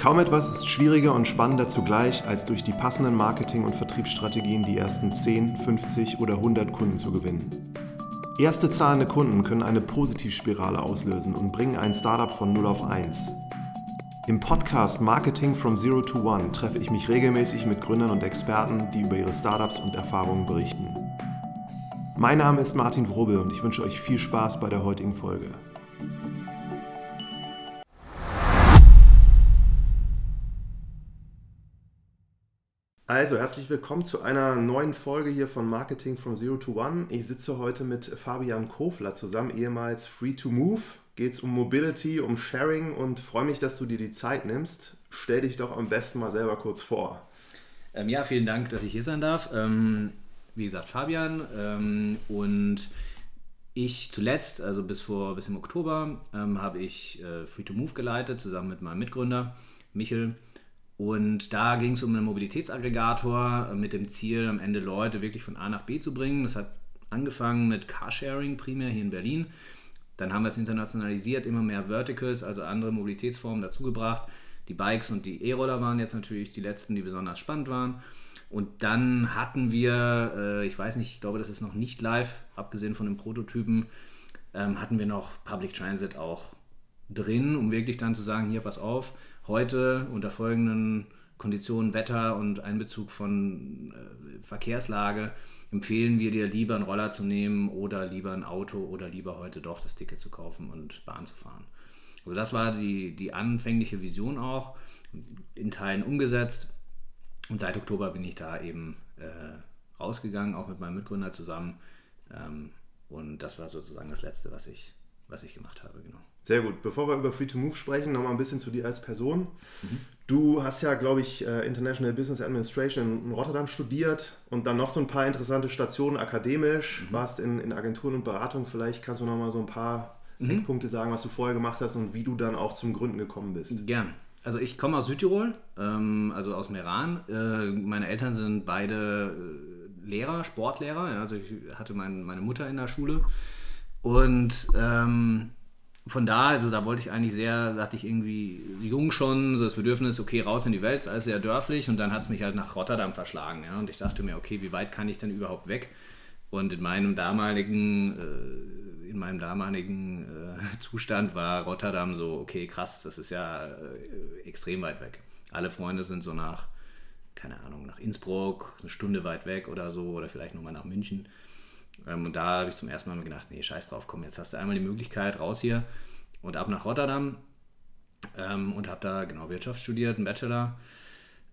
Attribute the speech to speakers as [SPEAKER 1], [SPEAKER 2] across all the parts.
[SPEAKER 1] Kaum etwas ist schwieriger und spannender zugleich, als durch die passenden Marketing- und Vertriebsstrategien die ersten 10, 50 oder 100 Kunden zu gewinnen. Erste zahlende Kunden können eine Positivspirale auslösen und bringen ein Startup von 0 auf 1. Im Podcast Marketing from Zero to One treffe ich mich regelmäßig mit Gründern und Experten, die über ihre Startups und Erfahrungen berichten. Mein Name ist Martin Wrobel und ich wünsche euch viel Spaß bei der heutigen Folge. Also, herzlich willkommen zu einer neuen Folge hier von Marketing from Zero to One. Ich sitze heute mit Fabian Kofler zusammen, ehemals Free to Move. Geht es um Mobility, um Sharing und freue mich, dass du dir die Zeit nimmst. Stell dich doch am besten mal selber kurz vor.
[SPEAKER 2] Ähm, ja, vielen Dank, dass ich hier sein darf. Ähm, wie gesagt, Fabian ähm, und ich zuletzt, also bis vor bis im Oktober, ähm, habe ich äh, Free to Move geleitet, zusammen mit meinem Mitgründer Michel. Und da ging es um einen Mobilitätsaggregator äh, mit dem Ziel, am Ende Leute wirklich von A nach B zu bringen. Das hat angefangen mit Carsharing primär hier in Berlin. Dann haben wir es internationalisiert, immer mehr Verticals, also andere Mobilitätsformen dazugebracht. Die Bikes und die E-Roller waren jetzt natürlich die letzten, die besonders spannend waren. Und dann hatten wir, äh, ich weiß nicht, ich glaube, das ist noch nicht live, abgesehen von den Prototypen, ähm, hatten wir noch Public Transit auch drin, um wirklich dann zu sagen, hier, pass auf, heute unter folgenden Konditionen, Wetter und Einbezug von äh, Verkehrslage empfehlen wir dir lieber einen Roller zu nehmen oder lieber ein Auto oder lieber heute doch das Ticket zu kaufen und Bahn zu fahren. Also das war die, die anfängliche Vision auch, in Teilen umgesetzt. Und seit Oktober bin ich da eben äh, rausgegangen, auch mit meinem Mitgründer zusammen. Ähm, und das war sozusagen das Letzte, was ich, was ich gemacht habe, genau.
[SPEAKER 1] Sehr gut. Bevor wir über Free to Move sprechen, nochmal ein bisschen zu dir als Person. Mhm. Du hast ja, glaube ich, äh, International Business Administration in Rotterdam studiert und dann noch so ein paar interessante Stationen akademisch, mhm. warst in, in Agenturen und Beratung. Vielleicht kannst du nochmal so ein paar mhm. Eckpunkte sagen, was du vorher gemacht hast und wie du dann auch zum Gründen gekommen bist.
[SPEAKER 2] Gern. Also ich komme aus Südtirol, ähm, also aus Meran. Äh, meine Eltern sind beide äh, Lehrer, Sportlehrer. Also ich hatte mein, meine Mutter in der Schule. Und ähm, von da, also da wollte ich eigentlich sehr, da hatte ich irgendwie jung schon so das Bedürfnis, okay, raus in die Welt, alles sehr dörflich und dann hat es mich halt nach Rotterdam verschlagen. Ja? Und ich dachte mir, okay, wie weit kann ich denn überhaupt weg? Und in meinem damaligen, äh, in meinem damaligen äh, Zustand war Rotterdam so, okay, krass, das ist ja äh, extrem weit weg. Alle Freunde sind so nach, keine Ahnung, nach Innsbruck, eine Stunde weit weg oder so, oder vielleicht nochmal nach München. Ähm, und da habe ich zum ersten Mal gedacht, nee, scheiß drauf, komm, jetzt hast du einmal die Möglichkeit, raus hier und ab nach Rotterdam. Ähm, und habe da genau Wirtschaft studiert, einen Bachelor.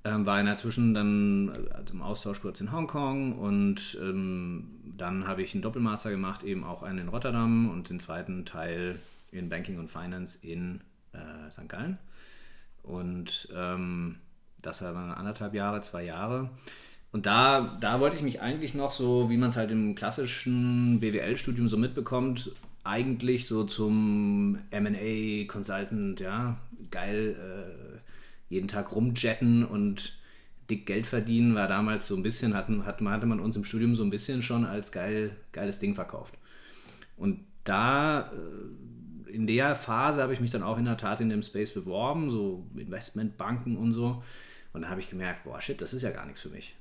[SPEAKER 2] Ähm, war in der Zwischen dann also im Austausch kurz in Hongkong und ähm, dann habe ich einen Doppelmaster gemacht, eben auch einen in Rotterdam und den zweiten Teil in Banking und Finance in äh, St. Gallen. Und ähm, das waren anderthalb Jahre, zwei Jahre. Und da, da wollte ich mich eigentlich noch so, wie man es halt im klassischen BWL-Studium so mitbekommt, eigentlich so zum MA-Consultant, ja, geil, äh, jeden Tag rumjetten und dick Geld verdienen, war damals so ein bisschen, hatten, hatte, hatte man uns im Studium so ein bisschen schon als geil, geiles Ding verkauft. Und da, äh, in der Phase habe ich mich dann auch in der Tat in dem Space beworben, so Investmentbanken und so. Und da habe ich gemerkt, boah, shit, das ist ja gar nichts für mich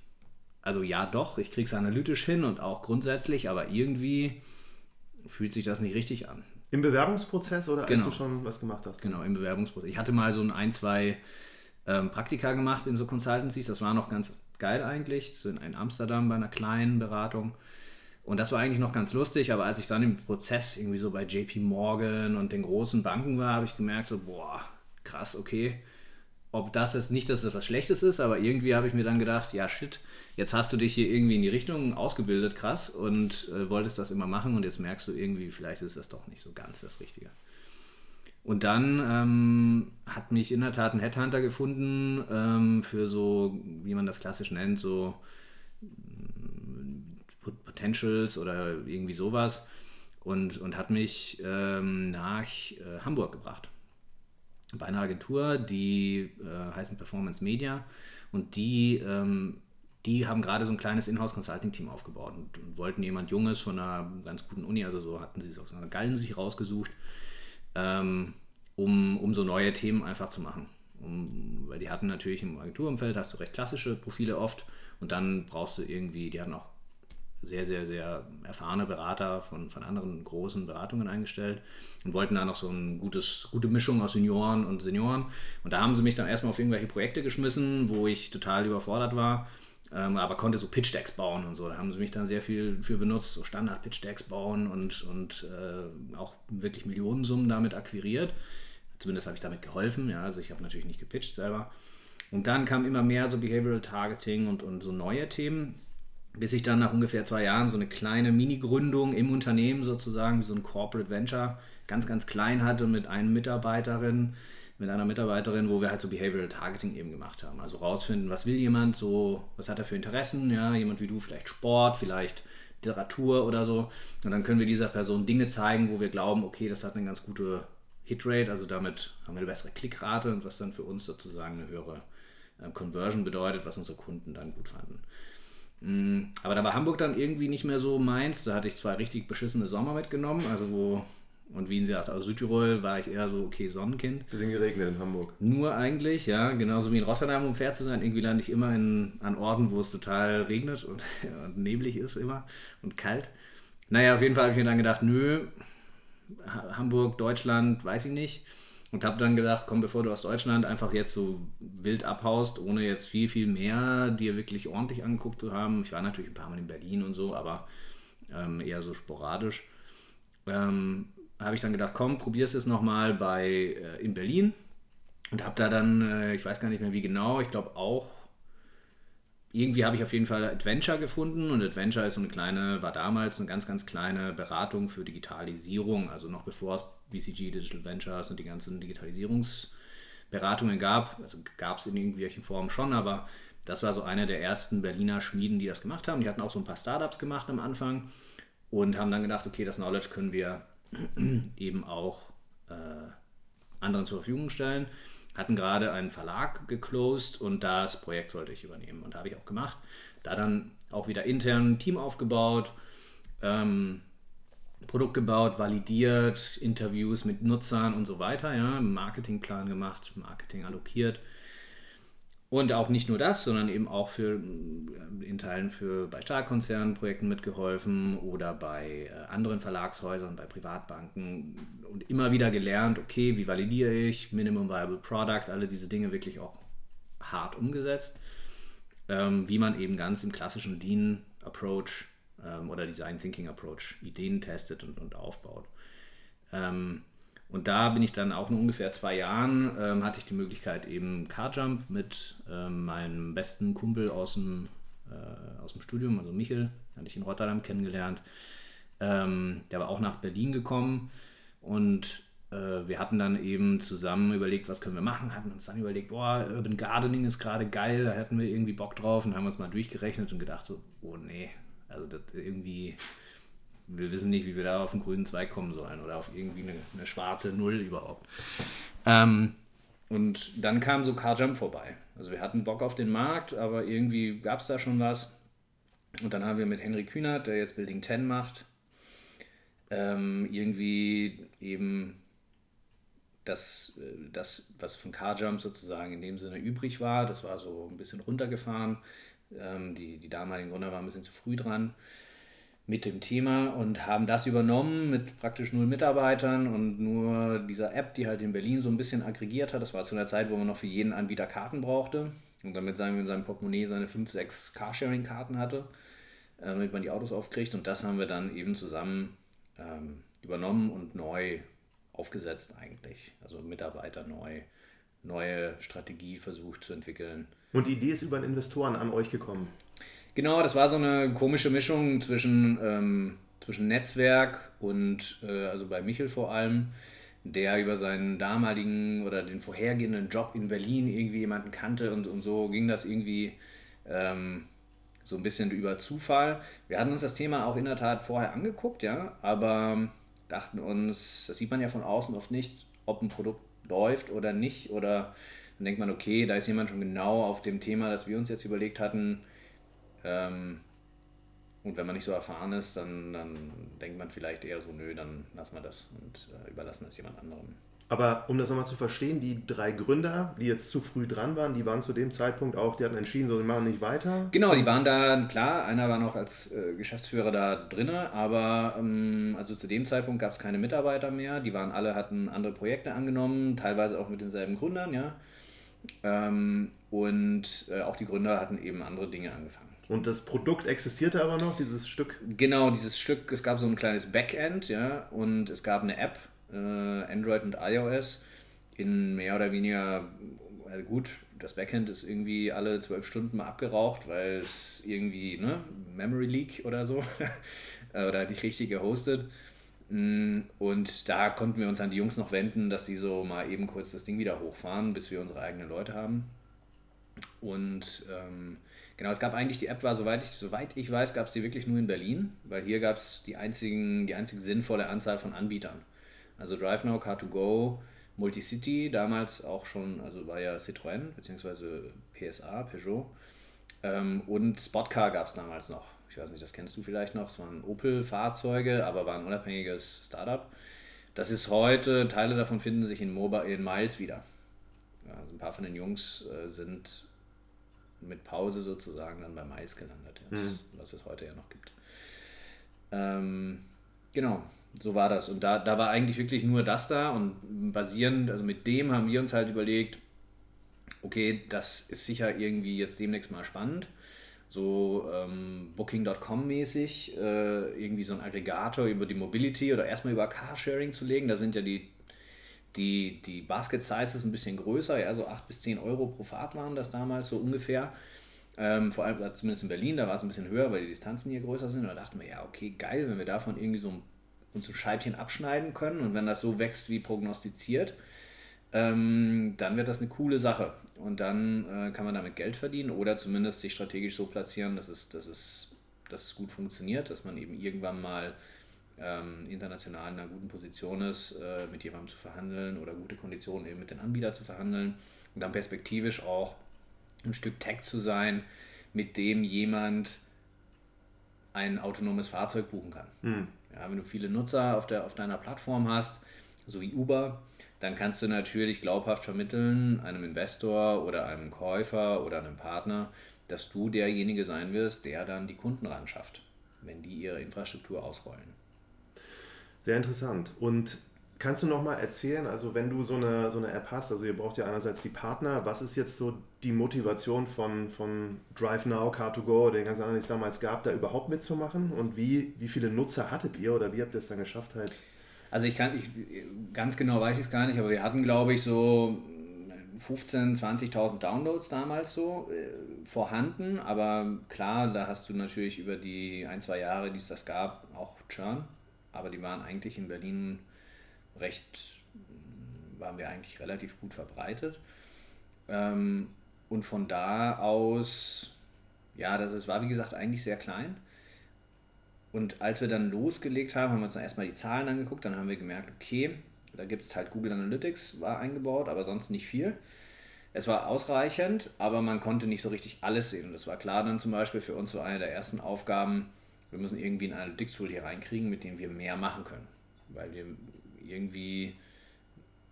[SPEAKER 2] also ja doch, ich kriege es analytisch hin und auch grundsätzlich, aber irgendwie fühlt sich das nicht richtig an.
[SPEAKER 1] Im Bewerbungsprozess oder genau. als du schon was gemacht hast?
[SPEAKER 2] Genau, im Bewerbungsprozess. Ich hatte mal so ein, ein zwei ähm, Praktika gemacht in so Consultancies, das war noch ganz geil eigentlich, so in Amsterdam bei einer kleinen Beratung. Und das war eigentlich noch ganz lustig, aber als ich dann im Prozess irgendwie so bei JP Morgan und den großen Banken war, habe ich gemerkt, so, boah, krass, okay. Ob das ist nicht, dass es was Schlechtes ist, aber irgendwie habe ich mir dann gedacht, ja, shit, jetzt hast du dich hier irgendwie in die Richtung ausgebildet, krass, und äh, wolltest das immer machen und jetzt merkst du irgendwie, vielleicht ist das doch nicht so ganz das Richtige. Und dann ähm, hat mich in der Tat ein Headhunter gefunden ähm, für so, wie man das klassisch nennt, so mm, Potentials oder irgendwie sowas und, und hat mich ähm, nach äh, Hamburg gebracht. Bei einer Agentur, die äh, heißen Performance Media und die ähm, die haben gerade so ein kleines Inhouse-Consulting-Team aufgebaut und, und, wollten jemand Junges von einer ganz guten Uni, also so hatten sie es aus einer Gallen sich rausgesucht, ähm, um, um so neue Themen einfach zu machen. Um, weil die hatten natürlich im Agenturumfeld, hast du recht klassische Profile oft und dann brauchst du irgendwie, die hatten auch sehr, sehr, sehr erfahrene Berater von, von anderen großen Beratungen eingestellt und wollten da noch so eine gute Mischung aus Junioren und Senioren. Und da haben sie mich dann erstmal auf irgendwelche Projekte geschmissen, wo ich total überfordert war, ähm, aber konnte so Pitch-Decks bauen und so. Da haben sie mich dann sehr viel für benutzt, so Standard-Pitch-Decks bauen und, und äh, auch wirklich Millionensummen damit akquiriert. Zumindest habe ich damit geholfen, ja, also ich habe natürlich nicht gepitcht selber. Und dann kam immer mehr so Behavioral Targeting und, und so neue Themen bis ich dann nach ungefähr zwei Jahren so eine kleine Mini-Gründung im Unternehmen sozusagen, so ein Corporate Venture, ganz, ganz klein hatte mit einer Mitarbeiterin, mit einer Mitarbeiterin, wo wir halt so Behavioral Targeting eben gemacht haben. Also rausfinden, was will jemand, so, was hat er für Interessen, ja, jemand wie du, vielleicht Sport, vielleicht Literatur oder so. Und dann können wir dieser Person Dinge zeigen, wo wir glauben, okay, das hat eine ganz gute Hitrate, also damit haben wir eine bessere Klickrate und was dann für uns sozusagen eine höhere äh, Conversion bedeutet, was unsere Kunden dann gut fanden. Mm, aber da war Hamburg dann irgendwie nicht mehr so meins. Da hatte ich zwei richtig beschissene Sommer mitgenommen. Also wo, und wie gesagt, aus Südtirol war ich eher so, okay, Sonnenkind.
[SPEAKER 1] Bisschen geregnet in Hamburg.
[SPEAKER 2] Nur eigentlich, ja, genauso wie in Rotterdam, um fair zu sein. Irgendwie lande ich immer in, an Orten, wo es total regnet und, und neblig ist immer und kalt. Naja, auf jeden Fall habe ich mir dann gedacht, nö, Hamburg, Deutschland, weiß ich nicht. Und habe dann gedacht, komm, bevor du aus Deutschland einfach jetzt so wild abhaust, ohne jetzt viel, viel mehr dir wirklich ordentlich angeguckt zu haben. Ich war natürlich ein paar Mal in Berlin und so, aber ähm, eher so sporadisch. Ähm, habe ich dann gedacht, komm, probier's es nochmal bei äh, in Berlin. Und habe da dann, äh, ich weiß gar nicht mehr wie genau, ich glaube auch irgendwie habe ich auf jeden Fall Adventure gefunden und Adventure ist so eine kleine, war damals eine ganz, ganz kleine Beratung für Digitalisierung, also noch bevor es BCG Digital Ventures und die ganzen Digitalisierungsberatungen gab. Also gab es in irgendwelchen Formen schon, aber das war so eine der ersten Berliner Schmieden, die das gemacht haben. Die hatten auch so ein paar Startups gemacht am Anfang und haben dann gedacht, okay, das Knowledge können wir eben auch äh, anderen zur Verfügung stellen hatten gerade einen Verlag geclosed und das Projekt sollte ich übernehmen und habe ich auch gemacht. Da dann auch wieder intern ein Team aufgebaut, ähm, Produkt gebaut, validiert, Interviews mit Nutzern und so weiter, ja, Marketingplan gemacht, Marketing allokiert. Und auch nicht nur das, sondern eben auch für, äh, in Teilen für bei Stahlkonzernen Projekten mitgeholfen oder bei äh, anderen Verlagshäusern, bei Privatbanken und immer wieder gelernt, okay, wie validiere ich, Minimum Viable Product, alle diese Dinge wirklich auch hart umgesetzt, ähm, wie man eben ganz im klassischen Lean Approach ähm, oder Design Thinking Approach Ideen testet und, und aufbaut. Ähm, und da bin ich dann auch in ungefähr zwei Jahren, ähm, hatte ich die Möglichkeit eben Carjump mit ähm, meinem besten Kumpel aus dem, äh, aus dem Studium, also Michel, hatte ich in Rotterdam kennengelernt. Ähm, der war auch nach Berlin gekommen und äh, wir hatten dann eben zusammen überlegt, was können wir machen, hatten uns dann überlegt, boah, Urban Gardening ist gerade geil, da hätten wir irgendwie Bock drauf und haben uns mal durchgerechnet und gedacht so, oh nee, also das irgendwie wir wissen nicht, wie wir da auf den grünen Zweig kommen sollen oder auf irgendwie eine, eine schwarze Null überhaupt. Ähm, und dann kam so Carjump vorbei. Also wir hatten Bock auf den Markt, aber irgendwie gab es da schon was. Und dann haben wir mit Henry Kühnert, der jetzt Building 10 macht, ähm, irgendwie eben das, äh, das, was von Carjump sozusagen in dem Sinne übrig war, das war so ein bisschen runtergefahren. Ähm, die, die damaligen Gründer waren ein bisschen zu früh dran mit dem Thema und haben das übernommen mit praktisch null Mitarbeitern und nur dieser App, die halt in Berlin so ein bisschen aggregiert hat. Das war zu einer Zeit, wo man noch für jeden Anbieter Karten brauchte und damit sagen wir in seinem Portemonnaie seine 5, 6 Carsharing-Karten hatte, äh, damit man die Autos aufkriegt. Und das haben wir dann eben zusammen ähm, übernommen und neu aufgesetzt eigentlich. Also Mitarbeiter neu, neue Strategie versucht zu entwickeln.
[SPEAKER 1] Und die Idee ist über einen Investoren an euch gekommen.
[SPEAKER 2] Genau, das war so eine komische Mischung zwischen, ähm, zwischen Netzwerk und, äh, also bei Michel vor allem, der über seinen damaligen oder den vorhergehenden Job in Berlin irgendwie jemanden kannte und, und so ging das irgendwie ähm, so ein bisschen über Zufall. Wir hatten uns das Thema auch in der Tat vorher angeguckt, ja, aber dachten uns, das sieht man ja von außen oft nicht, ob ein Produkt läuft oder nicht. Oder dann denkt man, okay, da ist jemand schon genau auf dem Thema, das wir uns jetzt überlegt hatten, ähm, und wenn man nicht so erfahren ist, dann, dann denkt man vielleicht eher so, nö, dann lassen wir das und äh, überlassen das jemand anderem.
[SPEAKER 1] Aber um das nochmal zu verstehen, die drei Gründer, die jetzt zu früh dran waren, die waren zu dem Zeitpunkt auch, die hatten entschieden, so, die machen nicht weiter.
[SPEAKER 2] Genau, die waren da, klar, einer war noch als äh, Geschäftsführer da drin, aber ähm, also zu dem Zeitpunkt gab es keine Mitarbeiter mehr. Die waren alle, hatten andere Projekte angenommen, teilweise auch mit denselben Gründern, ja. Ähm, und äh, auch die Gründer hatten eben andere Dinge angefangen.
[SPEAKER 1] Und das Produkt existierte aber noch, dieses Stück?
[SPEAKER 2] Genau, dieses Stück, es gab so ein kleines Backend, ja, und es gab eine App, äh, Android und iOS, in mehr oder weniger, also gut, das Backend ist irgendwie alle zwölf Stunden mal abgeraucht, weil es irgendwie, ne, Memory Leak oder so, oder nicht richtig gehostet. Mm, und da konnten wir uns an die Jungs noch wenden, dass sie so mal eben kurz das Ding wieder hochfahren, bis wir unsere eigenen Leute haben. Und ähm, Genau, es gab eigentlich, die App war, soweit ich, soweit ich weiß, gab es die wirklich nur in Berlin, weil hier gab es die, einzigen, die einzige sinnvolle Anzahl von Anbietern. Also DriveNow, Car2Go, Multicity, damals auch schon, also war ja Citroën, beziehungsweise PSA, Peugeot. Ähm, und Spotcar gab es damals noch. Ich weiß nicht, das kennst du vielleicht noch. Es waren Opel-Fahrzeuge, aber war ein unabhängiges Startup. Das ist heute, Teile davon finden sich in, Mobile, in Miles wieder. Ja, also ein paar von den Jungs äh, sind mit Pause sozusagen dann bei Miles gelandet, jetzt, mhm. was es heute ja noch gibt. Ähm, genau, so war das. Und da, da war eigentlich wirklich nur das da und basierend, also mit dem haben wir uns halt überlegt, okay, das ist sicher irgendwie jetzt demnächst mal spannend. So ähm, Booking.com mäßig, äh, irgendwie so ein Aggregator über die Mobility oder erstmal über Carsharing zu legen. Da sind ja die die, die Basket Size ist ein bisschen größer, ja, so 8 bis 10 Euro pro Fahrt waren das damals so ungefähr. Ähm, vor allem zumindest in Berlin, da war es ein bisschen höher, weil die Distanzen hier größer sind. Und da dachten wir, ja, okay, geil, wenn wir davon irgendwie so ein, uns ein Scheibchen abschneiden können und wenn das so wächst wie prognostiziert, ähm, dann wird das eine coole Sache. Und dann äh, kann man damit Geld verdienen oder zumindest sich strategisch so platzieren, dass es, dass es, dass es gut funktioniert, dass man eben irgendwann mal ähm, international in einer guten Position ist, äh, mit jemandem zu verhandeln oder gute Konditionen eben mit den Anbietern zu verhandeln und dann perspektivisch auch ein Stück Tech zu sein, mit dem jemand ein autonomes Fahrzeug buchen kann. Mhm. Ja, wenn du viele Nutzer auf, der, auf deiner Plattform hast, so wie Uber, dann kannst du natürlich glaubhaft vermitteln, einem Investor oder einem Käufer oder einem Partner, dass du derjenige sein wirst, der dann die Kunden ran schafft, wenn die ihre Infrastruktur ausrollen.
[SPEAKER 1] Sehr interessant. Und kannst du noch mal erzählen, also wenn du so eine, so eine App hast, also ihr braucht ja einerseits die Partner, was ist jetzt so die Motivation von, von DriveNow, Car2Go, den ganzen anderen, die es damals gab, da überhaupt mitzumachen? Und wie, wie viele Nutzer hattet ihr oder wie habt ihr es dann geschafft halt?
[SPEAKER 2] Also ich kann, ich, ganz genau weiß ich es gar nicht, aber wir hatten glaube ich so 15.000, 20.000 Downloads damals so äh, vorhanden, aber klar, da hast du natürlich über die ein, zwei Jahre, die es das gab, auch Churn aber die waren eigentlich in Berlin recht, waren wir eigentlich relativ gut verbreitet. Ähm, und von da aus, ja, das ist, war wie gesagt eigentlich sehr klein. Und als wir dann losgelegt haben, haben wir uns dann erstmal die Zahlen angeguckt, dann haben wir gemerkt, okay, da gibt es halt Google Analytics, war eingebaut, aber sonst nicht viel. Es war ausreichend, aber man konnte nicht so richtig alles sehen. Und das war klar dann zum Beispiel für uns so eine der ersten Aufgaben, wir müssen irgendwie ein Analytics-Tool hier reinkriegen, mit dem wir mehr machen können. Weil wir irgendwie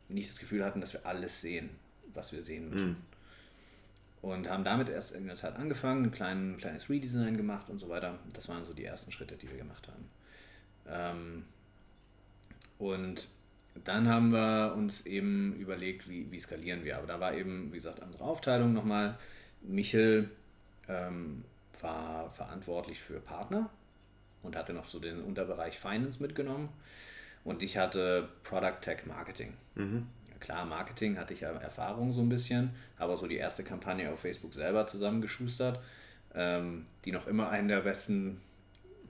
[SPEAKER 2] nicht das Gefühl hatten, dass wir alles sehen, was wir sehen müssen. Mhm. Und haben damit erst in der Tat angefangen, ein, klein, kleines Redesign gemacht und so weiter. Das waren so die ersten Schritte, die wir gemacht haben. Ähm, und dann haben wir uns eben überlegt, wie, wie skalieren wir. Aber da war eben, wie gesagt, andere Aufteilung nochmal. Michel ähm, war verantwortlich für Partner, und hatte noch so den Unterbereich Finance mitgenommen. Und ich hatte Product Tech Marketing. Mhm. klar, Marketing hatte ich ja Erfahrung so ein bisschen, aber so die erste Kampagne auf Facebook selber zusammengeschustert, ähm, die noch immer einen der besten,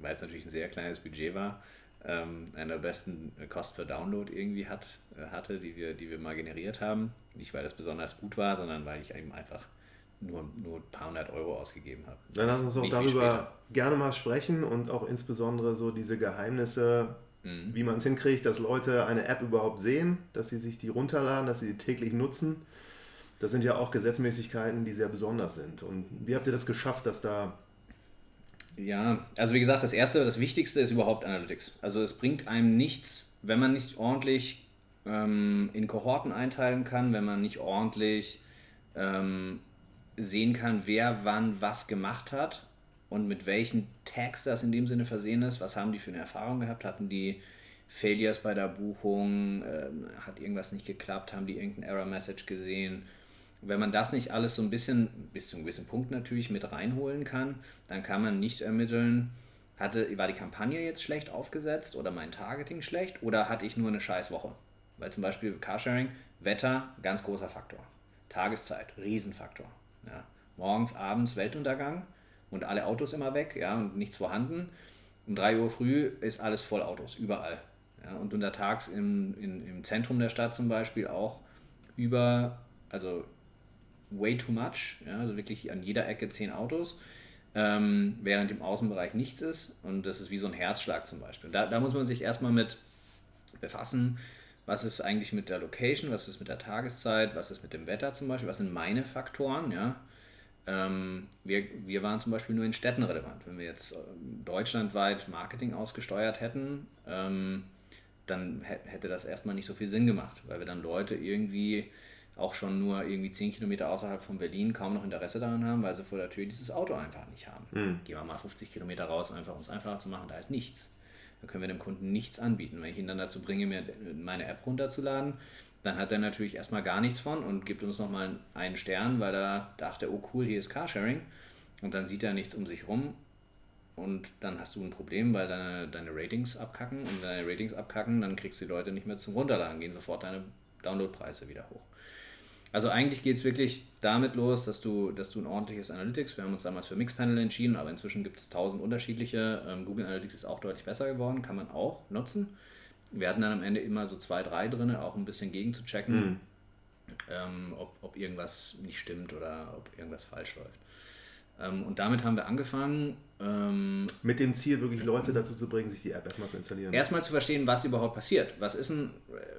[SPEAKER 2] weil es natürlich ein sehr kleines Budget war, ähm, einen der besten Cost per Download irgendwie hat, äh, hatte, die wir, die wir mal generiert haben. Nicht, weil das besonders gut war, sondern weil ich eben einfach nur, nur ein paar hundert Euro ausgegeben habe.
[SPEAKER 1] Dann lass uns auch darüber gerne mal sprechen und auch insbesondere so diese Geheimnisse, mhm. wie man es hinkriegt, dass Leute eine App überhaupt sehen, dass sie sich die runterladen, dass sie die täglich nutzen. Das sind ja auch Gesetzmäßigkeiten, die sehr besonders sind. Und wie habt ihr das geschafft, dass da
[SPEAKER 2] ja, also wie gesagt, das erste, das Wichtigste ist überhaupt Analytics. Also es bringt einem nichts, wenn man nicht ordentlich ähm, in Kohorten einteilen kann, wenn man nicht ordentlich ähm, sehen kann, wer wann was gemacht hat und mit welchen Tags das in dem Sinne versehen ist. Was haben die für eine Erfahrung gehabt? Hatten die Failures bei der Buchung? Ähm, hat irgendwas nicht geklappt? Haben die irgendein Error-Message gesehen? Wenn man das nicht alles so ein bisschen, bis zu einem gewissen Punkt natürlich, mit reinholen kann, dann kann man nicht ermitteln, hatte, war die Kampagne jetzt schlecht aufgesetzt oder mein Targeting schlecht oder hatte ich nur eine scheiß Woche? Weil zum Beispiel Carsharing, Wetter, ganz großer Faktor. Tageszeit, Riesenfaktor. Ja. Morgens, abends Weltuntergang und alle Autos immer weg ja, und nichts vorhanden. Um 3 Uhr früh ist alles voll Autos, überall. Ja, und untertags im, in, im Zentrum der Stadt zum Beispiel auch über, also way too much, ja, also wirklich an jeder Ecke 10 Autos, ähm, während im Außenbereich nichts ist. Und das ist wie so ein Herzschlag zum Beispiel. Da, da muss man sich erstmal mit befassen, was ist eigentlich mit der Location, was ist mit der Tageszeit, was ist mit dem Wetter zum Beispiel, was sind meine Faktoren, ja. Ähm, wir, wir waren zum Beispiel nur in Städten relevant. Wenn wir jetzt äh, deutschlandweit Marketing ausgesteuert hätten, ähm, dann hätte das erstmal nicht so viel Sinn gemacht, weil wir dann Leute irgendwie auch schon nur irgendwie 10 Kilometer außerhalb von Berlin kaum noch Interesse daran haben, weil sie vor der Tür dieses Auto einfach nicht haben. Mhm. Gehen wir mal 50 Kilometer raus, einfach um es einfacher zu machen, da ist nichts. Da können wir dem Kunden nichts anbieten. Wenn ich ihn dann dazu bringe, mir meine App runterzuladen, dann hat er natürlich erstmal gar nichts von und gibt uns nochmal einen Stern, weil er dachte, oh cool, hier ist Carsharing. Und dann sieht er nichts um sich rum und dann hast du ein Problem, weil deine, deine Ratings abkacken und deine Ratings abkacken, dann kriegst du die Leute nicht mehr zum Runterladen, gehen sofort deine Downloadpreise wieder hoch. Also eigentlich geht es wirklich damit los, dass du, dass du ein ordentliches Analytics, wir haben uns damals für Mixpanel entschieden, aber inzwischen gibt es tausend unterschiedliche. Ähm, Google Analytics ist auch deutlich besser geworden, kann man auch nutzen. Wir hatten dann am Ende immer so zwei, drei drin, auch ein bisschen gegen zu checken, mhm. ähm, ob, ob irgendwas nicht stimmt oder ob irgendwas falsch läuft. Ähm, und damit haben wir angefangen. Ähm,
[SPEAKER 1] Mit dem Ziel, wirklich Leute dazu zu bringen, sich die App erstmal zu installieren.
[SPEAKER 2] Erstmal zu verstehen, was überhaupt passiert. Was ist denn,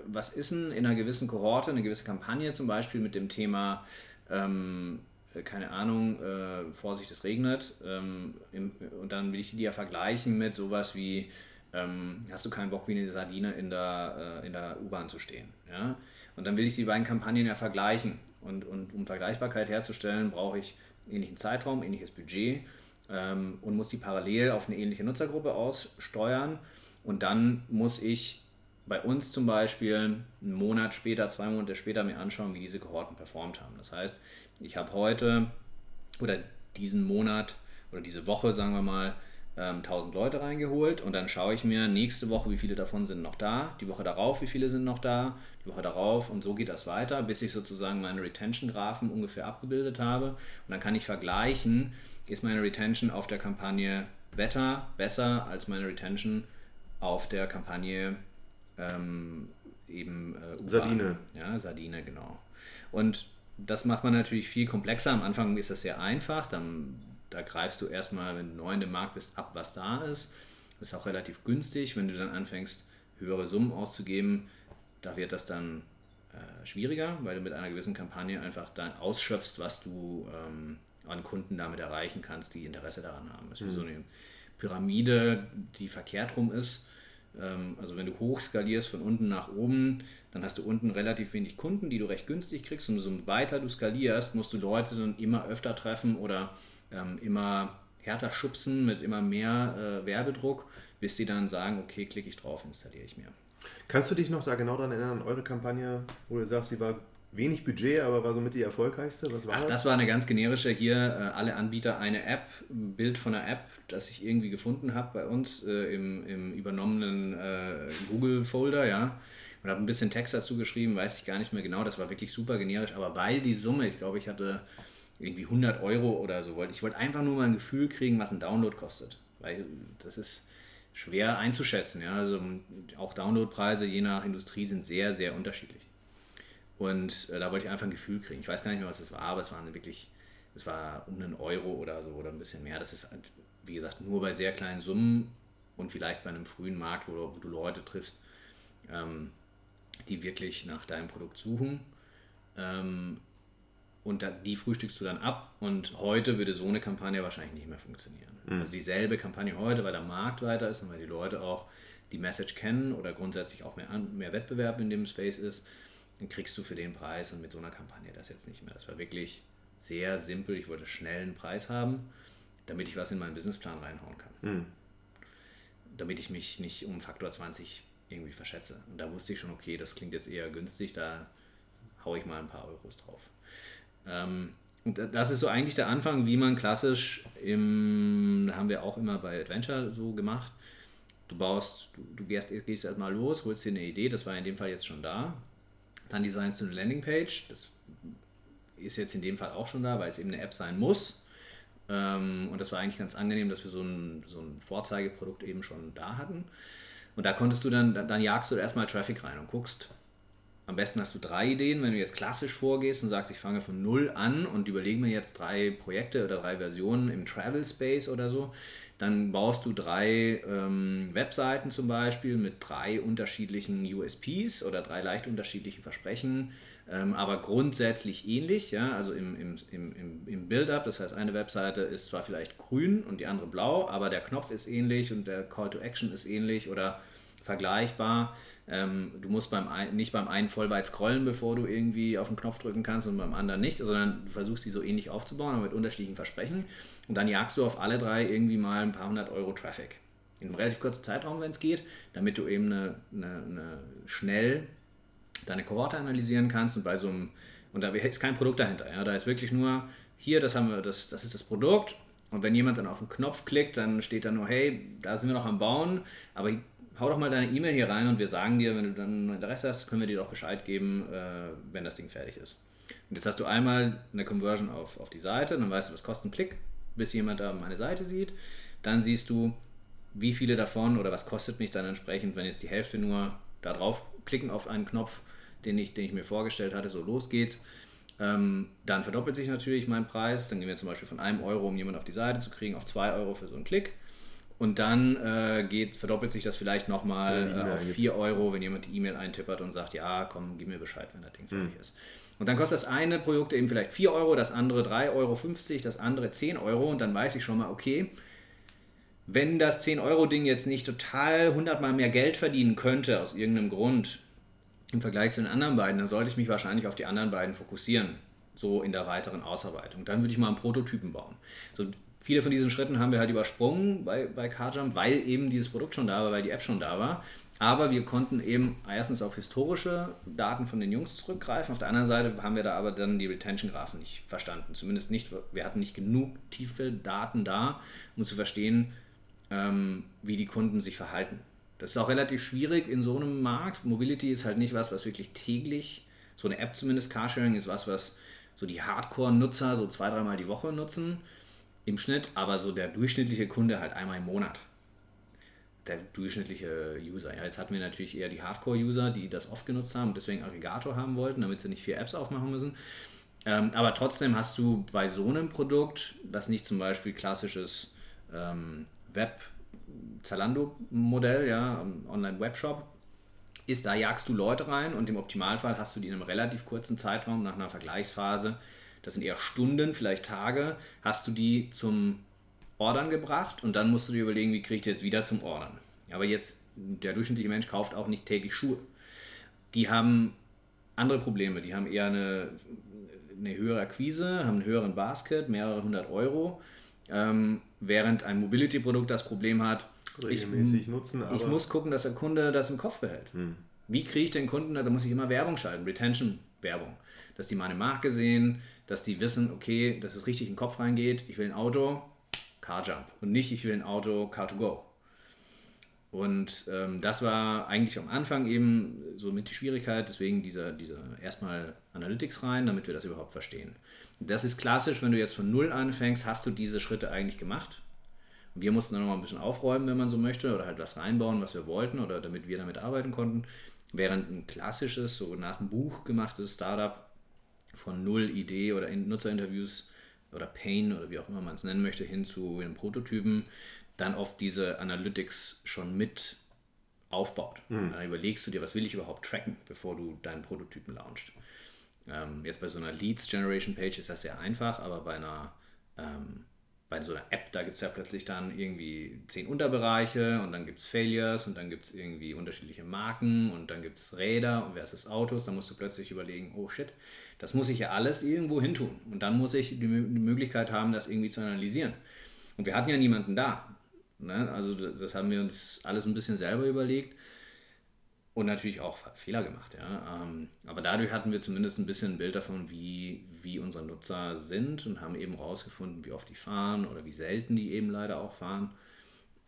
[SPEAKER 2] was ist denn in einer gewissen Kohorte, eine gewisse Kampagne zum Beispiel mit dem Thema, ähm, keine Ahnung, äh, Vorsicht, es regnet. Ähm, im, und dann will ich die ja vergleichen mit sowas wie, ähm, hast du keinen Bock, wie eine Sardine in der, äh, in der U-Bahn zu stehen. Ja? Und dann will ich die beiden Kampagnen ja vergleichen. Und, und um Vergleichbarkeit herzustellen, brauche ich ähnlichen Zeitraum, ähnliches Budget ähm, und muss die parallel auf eine ähnliche Nutzergruppe aussteuern. Und dann muss ich bei uns zum Beispiel einen Monat später, zwei Monate später mir anschauen, wie diese Kohorten performt haben. Das heißt, ich habe heute oder diesen Monat oder diese Woche, sagen wir mal, 1000 ähm, Leute reingeholt und dann schaue ich mir nächste Woche, wie viele davon sind noch da, die Woche darauf, wie viele sind noch da, die Woche darauf und so geht das weiter, bis ich sozusagen meine Retention-Graphen ungefähr abgebildet habe und dann kann ich vergleichen, ist meine Retention auf der Kampagne Wetter besser als meine Retention auf der Kampagne ähm, eben
[SPEAKER 1] äh, Sardine.
[SPEAKER 2] Ja, Sardine, genau. Und das macht man natürlich viel komplexer. Am Anfang ist das sehr einfach, dann da greifst du erstmal, wenn du neu in dem Markt bist, ab, was da ist. Das ist auch relativ günstig. Wenn du dann anfängst, höhere Summen auszugeben, da wird das dann äh, schwieriger, weil du mit einer gewissen Kampagne einfach dann ausschöpfst, was du ähm, an Kunden damit erreichen kannst, die Interesse daran haben. Das ist mhm. wie so eine Pyramide, die verkehrt rum ist. Ähm, also wenn du hoch skalierst von unten nach oben, dann hast du unten relativ wenig Kunden, die du recht günstig kriegst. Und umso weiter du skalierst, musst du Leute dann immer öfter treffen oder ähm, immer härter schubsen mit immer mehr äh, Werbedruck, bis die dann sagen, okay, klicke ich drauf, installiere ich mir.
[SPEAKER 1] Kannst du dich noch da genau daran erinnern, eure Kampagne, wo du sagst, sie war wenig Budget, aber war somit die erfolgreichste?
[SPEAKER 2] Was war Ach, das? das war eine ganz generische hier, äh, alle Anbieter eine App, ein Bild von einer App, das ich irgendwie gefunden habe bei uns äh, im, im übernommenen äh, Google-Folder, ja. Und habe ein bisschen Text dazu geschrieben, weiß ich gar nicht mehr genau, das war wirklich super generisch, aber weil die Summe, ich glaube, ich hatte irgendwie 100 Euro oder so wollte. Ich wollte einfach nur mal ein Gefühl kriegen, was ein Download kostet. Weil das ist schwer einzuschätzen. Ja? Also auch Downloadpreise je nach Industrie sind sehr, sehr unterschiedlich. Und äh, da wollte ich einfach ein Gefühl kriegen. Ich weiß gar nicht mehr, was das war, aber es waren wirklich, es war um einen Euro oder so oder ein bisschen mehr. Das ist, halt, wie gesagt, nur bei sehr kleinen Summen und vielleicht bei einem frühen Markt, wo, wo du Leute triffst, ähm, die wirklich nach deinem Produkt suchen. Ähm, und die frühstückst du dann ab und heute würde so eine Kampagne wahrscheinlich nicht mehr funktionieren. Mhm. Also dieselbe Kampagne heute, weil der Markt weiter ist und weil die Leute auch die Message kennen oder grundsätzlich auch mehr, mehr Wettbewerb in dem Space ist, dann kriegst du für den Preis und mit so einer Kampagne das jetzt nicht mehr. Das war wirklich sehr simpel. Ich wollte schnell einen Preis haben, damit ich was in meinen Businessplan reinhauen kann. Mhm. Damit ich mich nicht um Faktor 20 irgendwie verschätze. Und da wusste ich schon, okay, das klingt jetzt eher günstig, da haue ich mal ein paar Euros drauf. Ähm, und das ist so eigentlich der Anfang, wie man klassisch im, haben wir auch immer bei Adventure so gemacht. Du baust, du, du gehst, gehst erstmal los, holst dir eine Idee, das war in dem Fall jetzt schon da. Dann designst du eine Landingpage, das ist jetzt in dem Fall auch schon da, weil es eben eine App sein muss. Ähm, und das war eigentlich ganz angenehm, dass wir so ein, so ein Vorzeigeprodukt eben schon da hatten. Und da konntest du dann, dann jagst du erstmal Traffic rein und guckst, am besten hast du drei Ideen, wenn du jetzt klassisch vorgehst und sagst, ich fange von null an und überlege mir jetzt drei Projekte oder drei Versionen im Travel Space oder so, dann baust du drei ähm, Webseiten zum Beispiel mit drei unterschiedlichen USPs oder drei leicht unterschiedlichen Versprechen, ähm, aber grundsätzlich ähnlich, ja, also im, im, im, im Build-up, das heißt eine Webseite ist zwar vielleicht grün und die andere blau, aber der Knopf ist ähnlich und der Call to Action ist ähnlich oder vergleichbar. Ähm, du musst beim ein, nicht beim einen voll weit scrollen, bevor du irgendwie auf den Knopf drücken kannst und beim anderen nicht, sondern du versuchst die so ähnlich aufzubauen, aber mit unterschiedlichen Versprechen. Und dann jagst du auf alle drei irgendwie mal ein paar hundert Euro Traffic. In einem relativ kurzen Zeitraum, wenn es geht, damit du eben eine, eine, eine schnell deine Kohorte analysieren kannst und bei so einem, und da ist kein Produkt dahinter. Ja? Da ist wirklich nur, hier, das haben wir, das, das ist das Produkt. Und wenn jemand dann auf den Knopf klickt, dann steht da nur, hey, da sind wir noch am Bauen, aber hau doch mal deine E-Mail hier rein und wir sagen dir, wenn du dann Interesse hast, können wir dir doch Bescheid geben, äh, wenn das Ding fertig ist. Und jetzt hast du einmal eine Conversion auf, auf die Seite, dann weißt du, was kostet ein Klick, bis jemand da meine Seite sieht. Dann siehst du, wie viele davon oder was kostet mich dann entsprechend, wenn jetzt die Hälfte nur da drauf klicken auf einen Knopf, den ich, den ich mir vorgestellt hatte, so los geht's. Ähm, dann verdoppelt sich natürlich mein Preis. Dann gehen wir zum Beispiel von einem Euro, um jemanden auf die Seite zu kriegen, auf zwei Euro für so einen Klick. Und dann äh, geht, verdoppelt sich das vielleicht nochmal äh, auf 4 Euro, wenn jemand die E-Mail eintippert und sagt, ja, komm, gib mir Bescheid, wenn das Ding fertig mhm. ist. Und dann kostet das eine Produkt eben vielleicht 4 Euro, das andere 3,50 Euro, das andere 10 Euro und dann weiß ich schon mal, okay, wenn das 10-Euro-Ding jetzt nicht total 100 Mal mehr Geld verdienen könnte, aus irgendeinem Grund, im Vergleich zu den anderen beiden, dann sollte ich mich wahrscheinlich auf die anderen beiden fokussieren, so in der weiteren Ausarbeitung. Dann würde ich mal einen Prototypen bauen. So viele von diesen Schritten haben wir halt übersprungen bei, bei CarJump, weil eben dieses Produkt schon da war, weil die App schon da war. Aber wir konnten eben erstens auf historische Daten von den Jungs zurückgreifen. Auf der anderen Seite haben wir da aber dann die Retention-Graphen nicht verstanden. Zumindest nicht, wir hatten nicht genug tiefe Daten da, um zu verstehen, ähm, wie die Kunden sich verhalten. Das ist auch relativ schwierig in so einem Markt. Mobility ist halt nicht was, was wirklich täglich, so eine App zumindest, Carsharing ist was, was so die Hardcore-Nutzer so zwei, dreimal die Woche nutzen im Schnitt, aber so der durchschnittliche Kunde halt einmal im Monat. Der durchschnittliche User. Ja, jetzt hatten wir natürlich eher die Hardcore-User, die das oft genutzt haben und deswegen Aggregator haben wollten, damit sie nicht vier Apps aufmachen müssen. Ähm, aber trotzdem hast du bei so einem Produkt, das nicht zum Beispiel klassisches ähm, Web Zalando-Modell, ja, Online-Webshop, ist, da jagst du Leute rein und im Optimalfall hast du die in einem relativ kurzen Zeitraum nach einer Vergleichsphase das sind eher Stunden, vielleicht Tage, hast du die zum Ordern gebracht und dann musst du dir überlegen, wie kriege ich die jetzt wieder zum Ordern. Aber jetzt, der durchschnittliche Mensch kauft auch nicht täglich Schuhe. Die haben andere Probleme, die haben eher eine, eine höhere Akquise, haben einen höheren Basket, mehrere hundert Euro, ähm, während ein Mobility-Produkt das Problem hat, ich, nutzen, ich, muss gucken, dass der Kunde das im Kopf behält. Hm. Wie kriege ich den Kunden, da muss ich immer Werbung schalten, Retention-Werbung, dass die meine Marke sehen, dass die wissen, okay, dass es richtig in den Kopf reingeht, ich will ein Auto, Carjump und nicht, ich will ein Auto, Car2Go. Und ähm, das war eigentlich am Anfang eben so mit die Schwierigkeit, deswegen dieser, dieser erstmal Analytics rein, damit wir das überhaupt verstehen. Das ist klassisch, wenn du jetzt von Null anfängst, hast du diese Schritte eigentlich gemacht. Und wir mussten dann noch mal ein bisschen aufräumen, wenn man so möchte, oder halt was reinbauen, was wir wollten, oder damit wir damit arbeiten konnten. Während ein klassisches, so nach dem Buch gemachtes Startup von null Idee oder in Nutzerinterviews oder Pain oder wie auch immer man es nennen möchte, hin zu einem Prototypen, dann oft diese Analytics schon mit aufbaut. Mhm. Dann überlegst du dir, was will ich überhaupt tracken, bevor du deinen Prototypen launchst. Ähm, jetzt bei so einer Leads Generation Page ist das sehr einfach, aber bei einer, ähm, bei so einer App, da gibt es ja plötzlich dann irgendwie zehn Unterbereiche und dann gibt es Failures und dann gibt es irgendwie unterschiedliche Marken und dann gibt es Räder und versus Autos. Dann musst du plötzlich überlegen, oh shit, das muss ich ja alles irgendwo hin tun. Und dann muss ich die, Möglichkeit haben, das irgendwie zu analysieren. Und wir hatten ja niemanden da. Ne? Also das haben wir uns alles ein bisschen selber überlegt und natürlich auch Fehler gemacht. Ja. Ähm, aber dadurch hatten wir zumindest ein bisschen ein Bild davon, wie, wie unsere Nutzer sind und haben eben rausgefunden, wie oft die fahren oder wie selten die eben leider auch fahren.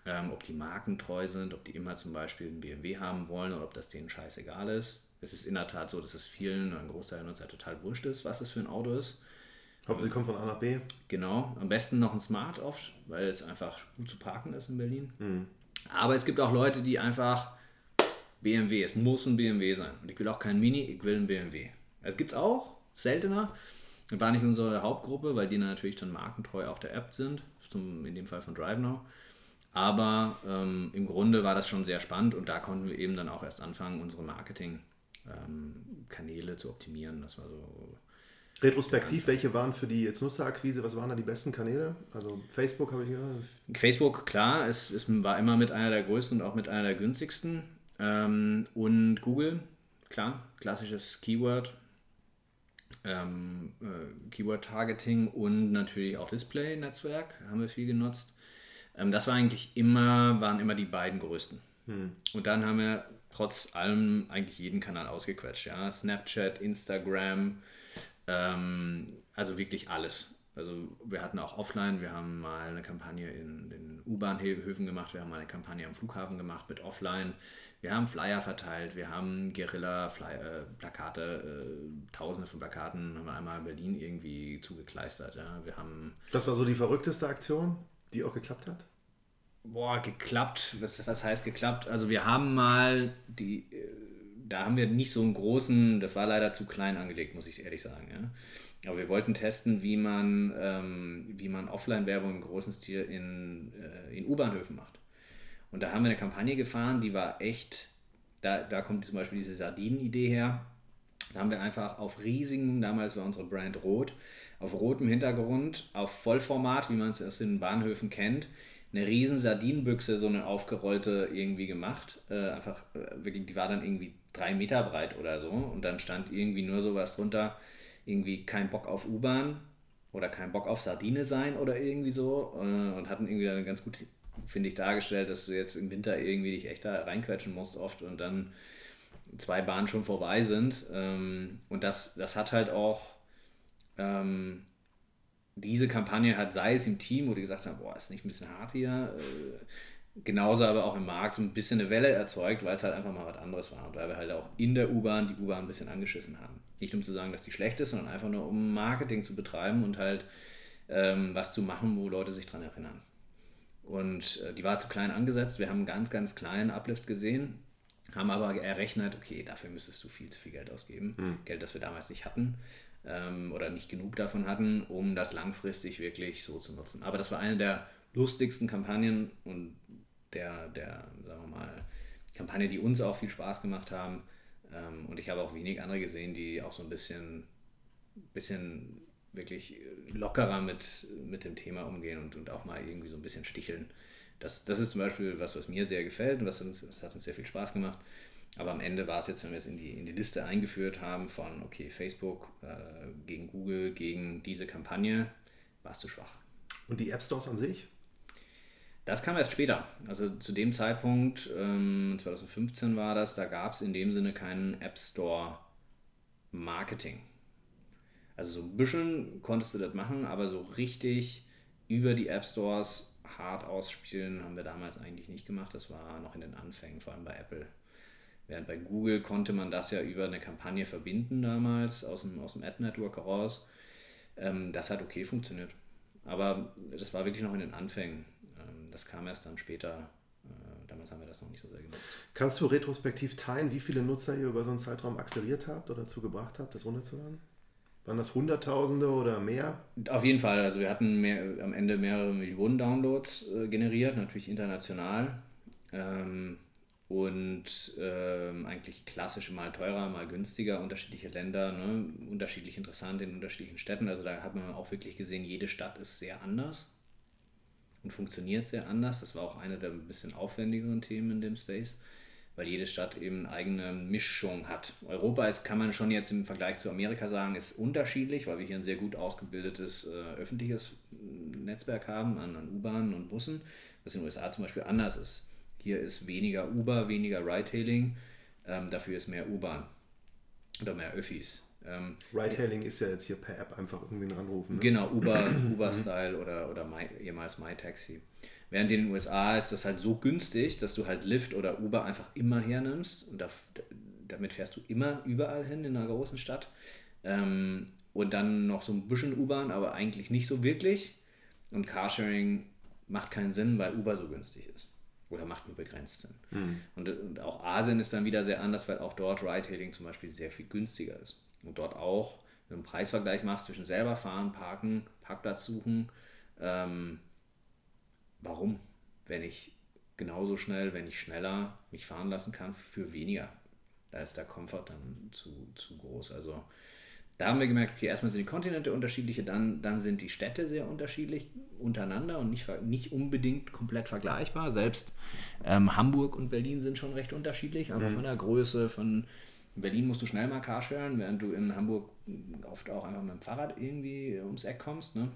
[SPEAKER 2] Ähm, ob die markentreu sind, ob die immer zum Beispiel einen BMW haben wollen oder ob das denen scheißegal ist. Es ist in der Tat so, dass es vielen, ein Großteil der Nutzer total wurscht ist, was es für ein Auto ist.
[SPEAKER 1] Hauptsache, sie kommen von A nach B.
[SPEAKER 2] Genau, am besten noch ein Smart oft, weil es einfach gut zu parken ist in Berlin. Mhm. Aber es gibt auch Leute, die einfach BMW, es muss ein BMW sein. Und ich will auch kein Mini, ich will ein BMW. Das gibt es auch, seltener. Das war nicht unsere Hauptgruppe, weil die natürlich dann markentreu auch der App sind, zum, in dem Fall von DriveNow. Aber ähm, im Grunde war das schon sehr spannend und da konnten wir eben dann auch erst anfangen, unsere Marketing-Kanäle ähm, zu optimieren. Das war so.
[SPEAKER 1] Retrospektiv, welche waren für die jetzt Nutzerakquise, was waren da die besten Kanäle? Also Facebook habe ich ja.
[SPEAKER 2] Facebook, klar, es, es war immer mit einer der größten und auch mit einer der günstigsten. Ähm, und Google, klar, klassisches Keyword, ähm, äh, Keyword-Targeting und natürlich auch Display-Netzwerk haben wir viel genutzt. Ähm, das war eigentlich immer, waren immer die beiden größten. Hm. Und dann haben wir trotz allem eigentlich jeden Kanal ausgequetscht. Ja? Snapchat, Instagram, ähm, also wirklich alles. Also wir hatten auch offline, wir haben mal eine Kampagne in den U-Bahnhöfen gemacht, wir haben mal eine Kampagne am Flughafen gemacht mit offline. Wir haben Flyer verteilt, wir haben Guerilla-Plakate, äh, tausende von Plakaten haben wir einmal in Berlin irgendwie zugekleistert. Ja. Wir haben
[SPEAKER 1] das war so die verrückteste Aktion, die auch geklappt hat?
[SPEAKER 2] Boah, geklappt, was, was heißt geklappt? Also wir haben mal die, äh, da haben wir nicht so einen großen, das war leider zu klein angelegt, muss ich ehrlich sagen. Ja. Aber wir wollten testen, wie man, ähm, man Offline-Werbung im großen Stil in, äh, in U-Bahnhöfen macht. Und da haben wir eine Kampagne gefahren, die war echt, da, da kommt zum Beispiel diese Sardinen-Idee her. Da haben wir einfach auf riesigen, damals war unsere Brand rot, auf rotem Hintergrund, auf Vollformat, wie man es aus den Bahnhöfen kennt, eine riesen Sardinenbüchse, so eine aufgerollte irgendwie gemacht. Äh, einfach, äh, wirklich, die war dann irgendwie drei Meter breit oder so. Und dann stand irgendwie nur sowas drunter, irgendwie kein Bock auf U-Bahn oder kein Bock auf Sardine sein oder irgendwie so. Äh, und hatten irgendwie eine ganz gute finde ich, dargestellt, dass du jetzt im Winter irgendwie dich echt da reinquetschen musst oft und dann zwei Bahnen schon vorbei sind. Ähm, und das, das hat halt auch ähm, diese Kampagne hat, sei es im Team, wo die gesagt haben, boah, ist nicht ein bisschen hart hier, äh, genauso aber auch im Markt ein bisschen eine Welle erzeugt, weil es halt einfach mal was anderes war und weil wir halt auch in der U-Bahn die U-Bahn ein bisschen angeschissen haben. Nicht um zu sagen, dass die schlecht ist, sondern einfach nur um Marketing zu betreiben und halt ähm, was zu machen, wo Leute sich dran erinnern. Und äh, die war zu klein angesetzt. Wir haben einen ganz, ganz kleinen Uplift gesehen, haben aber errechnet, okay, dafür müsstest du viel zu viel Geld ausgeben. Mhm. Geld, das wir damals nicht hatten ähm, oder nicht genug davon hatten, um das langfristig wirklich so zu nutzen. Aber das war eine der lustigsten Kampagnen und der, der sagen wir mal, Kampagne, die uns auch viel Spaß gemacht haben. Ähm, und ich habe auch wenig andere gesehen, die auch so ein bisschen, bisschen wirklich lockerer mit, mit dem Thema umgehen und, und auch mal irgendwie so ein bisschen sticheln. Das, das ist zum Beispiel was, was mir sehr gefällt und was uns, das hat uns sehr viel Spaß gemacht. Aber am Ende war es jetzt, wenn wir es in die, in die Liste eingeführt haben von, okay, Facebook äh, gegen Google, gegen diese Kampagne, war es zu schwach.
[SPEAKER 1] Und die App Stores an sich?
[SPEAKER 2] Das kam erst später. Also zu dem Zeitpunkt, ähm, 2015 war das, da gab es in dem Sinne keinen App Store Marketing. Also so ein bisschen konntest du das machen, aber so richtig über die App Stores hart ausspielen haben wir damals eigentlich nicht gemacht. Das war noch in den Anfängen, vor allem bei Apple. Während bei Google konnte man das ja über eine Kampagne verbinden damals, aus dem, aus dem Ad-Network heraus. Ähm, das hat okay funktioniert. Aber das war wirklich noch in den Anfängen. Ähm, das kam erst dann später. Äh, damals haben wir das noch nicht so sehr genutzt.
[SPEAKER 1] Kannst du retrospektiv teilen, wie viele Nutzer ihr über so einen Zeitraum akquiriert habt oder dazu gebracht habt, das runterzuladen? Waren das Hunderttausende oder mehr?
[SPEAKER 2] Auf jeden Fall. Also wir hatten mehr, am Ende mehrere Millionen Downloads äh, generiert, natürlich international. Ähm, und ähm, eigentlich klassisch mal teurer, mal günstiger, unterschiedliche Länder, ne? unterschiedlich interessant in unterschiedlichen Städten. Also da hat man auch wirklich gesehen, jede Stadt ist sehr anders. und funktioniert sehr anders. Das war auch eine der ein bisschen aufwendigeren Themen in dem Space, weil jede Stadt eben eine eigene Mischung hat. Europa ist, kann man schon jetzt im Vergleich zu Amerika sagen, ist unterschiedlich, weil wir hier ein sehr gut ausgebildetes äh, öffentliches Netzwerk haben an, an U-Bahnen und Bussen, was in den USA zum Beispiel anders ist. Hier ist weniger Uber, weniger Ride-Hailing, ähm, dafür ist mehr U-Bahn oder mehr Öffis.
[SPEAKER 1] Ähm, Ride-Hailing ist ja jetzt hier per App einfach irgendwie ranrufen.
[SPEAKER 2] Ne? Genau, Uber, Uber-Style oder, oder My, ehemals MyTaxi. Während in den USA ist das halt so günstig, dass du halt Lyft oder Uber einfach immer hernimmst und da, damit fährst du immer überall hin in einer großen Stadt. Ähm, und dann noch so ein bisschen U-Bahn, aber eigentlich nicht so wirklich. Und Carsharing macht keinen Sinn, weil Uber so günstig ist. Oder macht nur begrenzt Sinn. Mhm. Und, und, auch Asien ist dann wieder sehr anders, weil auch dort Ride-Hailing zum Beispiel sehr viel günstiger ist und dort auch einen Preisvergleich machst zwischen selber fahren, parken, Parkplatz suchen. Ähm, warum? Wenn ich genauso schnell, wenn ich schneller mich fahren lassen kann, für weniger. Da ist der Komfort dann zu, zu groß. Also da haben wir gemerkt, okay, erstmal sind die Kontinente unterschiedliche, dann, dann sind die Städte sehr unterschiedlich untereinander und nicht, nicht unbedingt komplett vergleichbar. Selbst ähm, Hamburg und Berlin sind schon recht unterschiedlich, einfach mhm. von der Größe, von in Berlin musst du schnell mal Carsharen, während du in Hamburg oft auch einfach mit dem Fahrrad irgendwie ums Eck kommst. Ne?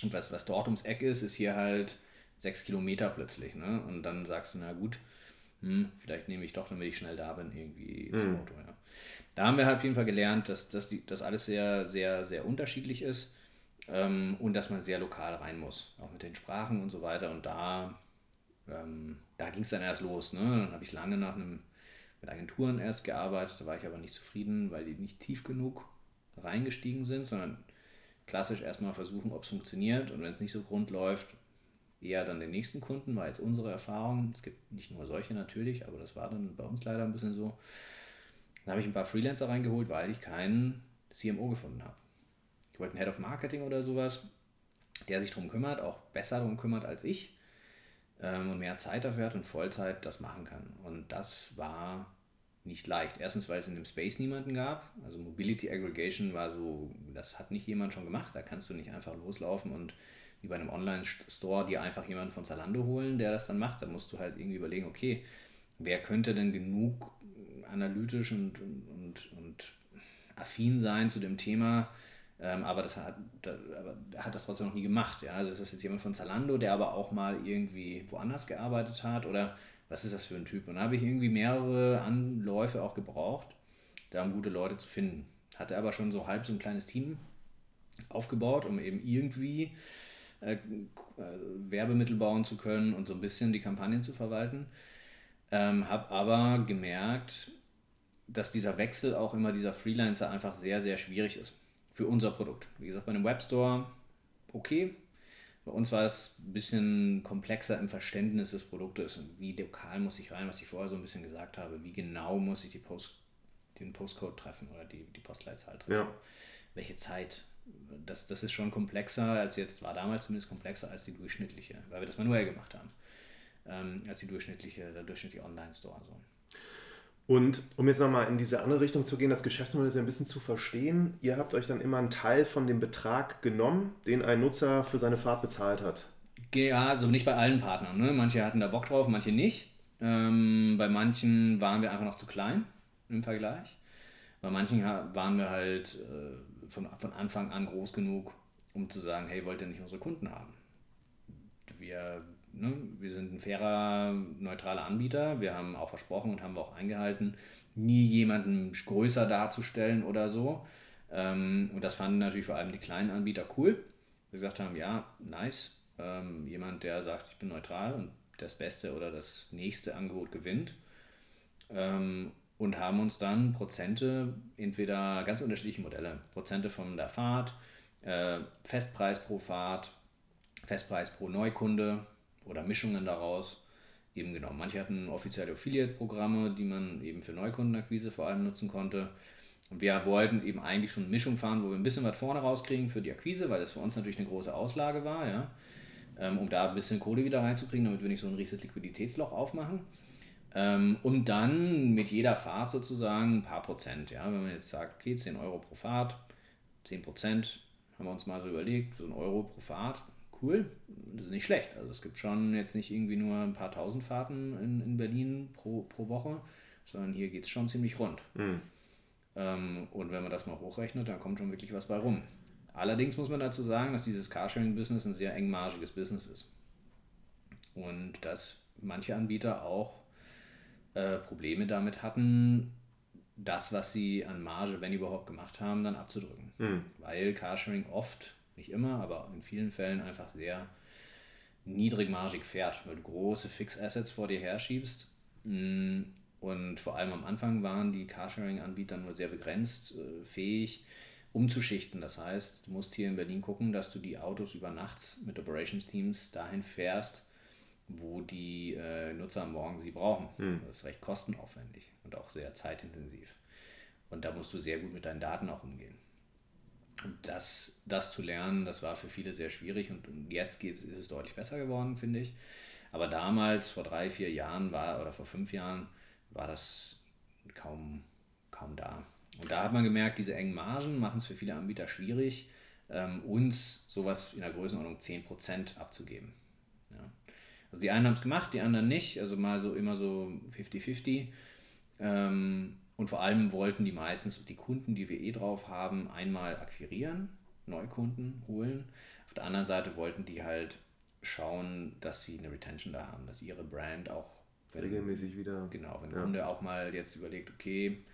[SPEAKER 2] Und was, was dort ums Eck ist, ist hier halt sechs Kilometer plötzlich. Ne? Und dann sagst du, na gut, hm, vielleicht nehme ich doch, damit ich schnell da bin, irgendwie das mhm. Auto. Ja. Da haben wir halt auf jeden Fall gelernt, dass, dass das alles sehr, sehr, sehr unterschiedlich ist ähm, und dass man sehr lokal rein muss, auch mit den Sprachen und so weiter. Und da, ähm, da ging es dann erst los. Ne? Dann habe ich lange nach einem mit Agenturen erst gearbeitet, da war ich aber nicht zufrieden, weil die nicht tief genug reingestiegen sind, sondern klassisch erstmal versuchen, ob es funktioniert und wenn es nicht so rund läuft, eher dann den nächsten Kunden, war jetzt unsere Erfahrung. Es gibt nicht nur solche natürlich, aber das war dann bei uns leider ein bisschen so. Dann habe ich ein paar Freelancer reingeholt, weil ich keinen CMO gefunden habe. Ich wollte einen Head of Marketing oder sowas, der sich darum kümmert, auch besser darum kümmert als ich ähm, und mehr Zeit dafür hat und Vollzeit das machen kann. Und das war nicht leicht. Erstens, weil es in dem Space niemanden gab. Also Mobility Aggregation war so, das hat nicht jemand schon gemacht. Da kannst du nicht einfach loslaufen und wie bei einem Online-Store dir einfach jemanden von Zalando holen, der das dann macht. Da musst du halt irgendwie überlegen, okay, wer könnte denn genug analytisch und, und, und, affin sein zu dem Thema, ähm, aber das hat, da, aber er hat das trotzdem noch nie gemacht. Ja? Also ist das jetzt jemand von Zalando, der aber auch mal irgendwie woanders gearbeitet hat oder was ist das für ein Typ? Und da habe ich irgendwie mehrere Anläufe auch gebraucht, da um gute Leute zu finden. Hatte aber schon so halb so ein kleines Team aufgebaut, um eben irgendwie äh, Werbemittel bauen zu können und so ein bisschen die Kampagnen zu verwalten. Ähm, habe aber gemerkt, dass dieser Wechsel auch immer dieser Freelancer einfach sehr, sehr schwierig ist für unser Produkt. Wie gesagt, bei einem Webstore okay. Bei uns war es ein bisschen komplexer im Verständnis des Produktes. Wie lokal muss ich rein, was ich vorher so ein bisschen gesagt habe. Wie genau muss ich die Post, den Postcode treffen oder die, die Postleitzahl treffen. Ja. Welche Zeit. Das, das ist schon komplexer als jetzt, war damals zumindest komplexer als die durchschnittliche, weil wir das manuell gemacht haben. Ähm, als die durchschnittliche, der durchschnittliche Online-Store. So.
[SPEAKER 1] Und um jetzt nochmal in diese andere Richtung zu gehen, das Geschäftsmodell ist ein bisschen zu verstehen. Ihr habt euch dann immer einen Teil von dem Betrag genommen, den ein Nutzer für seine Fahrt bezahlt hat.
[SPEAKER 2] Ja, also nicht bei allen Partnern. Ne? Manche hatten da Bock drauf, manche nicht. Ähm, bei manchen waren wir einfach noch zu klein im Vergleich. Bei manchen waren wir halt äh, von, von Anfang an groß genug, um zu sagen, hey, wollt ihr nicht unsere Kunden haben? Wir ne, wir sind ein fairer, neutraler Anbieter. Wir haben auch versprochen und haben wir auch eingehalten, nie jemanden größer darzustellen oder so. Ähm, und das fanden natürlich vor allem die kleinen Anbieter cool. Wir gesagt haben, ja, nice. Ähm, jemand, der sagt, ich bin neutral und das beste oder das nächste Angebot gewinnt. Ähm, und haben uns dann Prozente, entweder ganz unterschiedliche Modelle, Prozente von der Fahrt, äh, Festpreis pro Fahrt, Festpreis pro Neukunde, oder Mischungen daraus eben genommen. Manche hatten offizielle Affiliate-Programme, die man eben für Neukundenakquise vor allem nutzen konnte. Und wir wollten eben eigentlich schon eine Mischung fahren, wo wir ein bisschen was vorne rauskriegen für die Akquise, weil das für uns natürlich eine große Auslage war, ja, ähm, um da ein bisschen Kohle wieder reinzukriegen, damit wir nicht so ein riesiges Liquiditätsloch aufmachen. Ähm, und dann mit jeder Fahrt sozusagen ein paar Prozent. Ja, wenn man jetzt sagt, okay, 10 Euro pro Fahrt, 10 Prozent, haben wir uns mal so überlegt, so ein Euro pro Fahrt, cool. Das ist nicht schlecht. Also es gibt schon jetzt nicht irgendwie nur ein paar tausend Fahrten in, in Berlin pro, pro Woche, sondern hier geht es schon ziemlich rund. Mhm. Ähm, und wenn man das mal hochrechnet, dann kommt schon wirklich was bei rum. Allerdings muss man dazu sagen, dass dieses Carsharing-Business ein sehr engmaschiges Business ist. Und dass manche Anbieter auch äh, Probleme damit hatten, das, was sie an Marge, wenn überhaupt, gemacht haben, dann abzudrücken. Mhm. Weil Carsharing oft, nicht immer, aber in vielen Fällen einfach sehr niedrigmargig fährt, weil du große Fix-Assets vor dir herschiebst. Mm, und vor allem am Anfang waren die Carsharing-Anbieter nur sehr begrenzt äh, fähig, umzuschichten. Das heißt, du musst hier in Berlin gucken, dass du die Autos über Nacht mit Operations-Teams dahin fährst, wo die äh, Nutzer am Morgen sie brauchen. Hm. Das ist recht kostenaufwendig und auch sehr zeitintensiv. Und da musst du sehr gut mit deinen Daten auch umgehen. Das, das zu lernen, das war für viele sehr schwierig und, jetzt ist es deutlich besser geworden, finde ich. Aber damals, vor drei, vier Jahren war, oder vor fünf Jahren, war das kaum, kaum da. Und da hat man gemerkt, diese engen Margen machen es für viele Anbieter schwierig, ähm, uns sowas in der Größenordnung 10% abzugeben. Ja. Also die einen haben es gemacht, die anderen nicht, also mal so immer so 50-50. Ähm, und vor allem wollten die meistens die Kunden, die wir eh drauf haben, einmal akquirieren, Neukunden holen. Auf der anderen Seite wollten die halt schauen, dass sie eine Retention da haben, dass ihre Brand auch
[SPEAKER 1] wenn, regelmäßig wieder.
[SPEAKER 2] Genau, wenn der ja. Kunde auch mal jetzt überlegt, okay,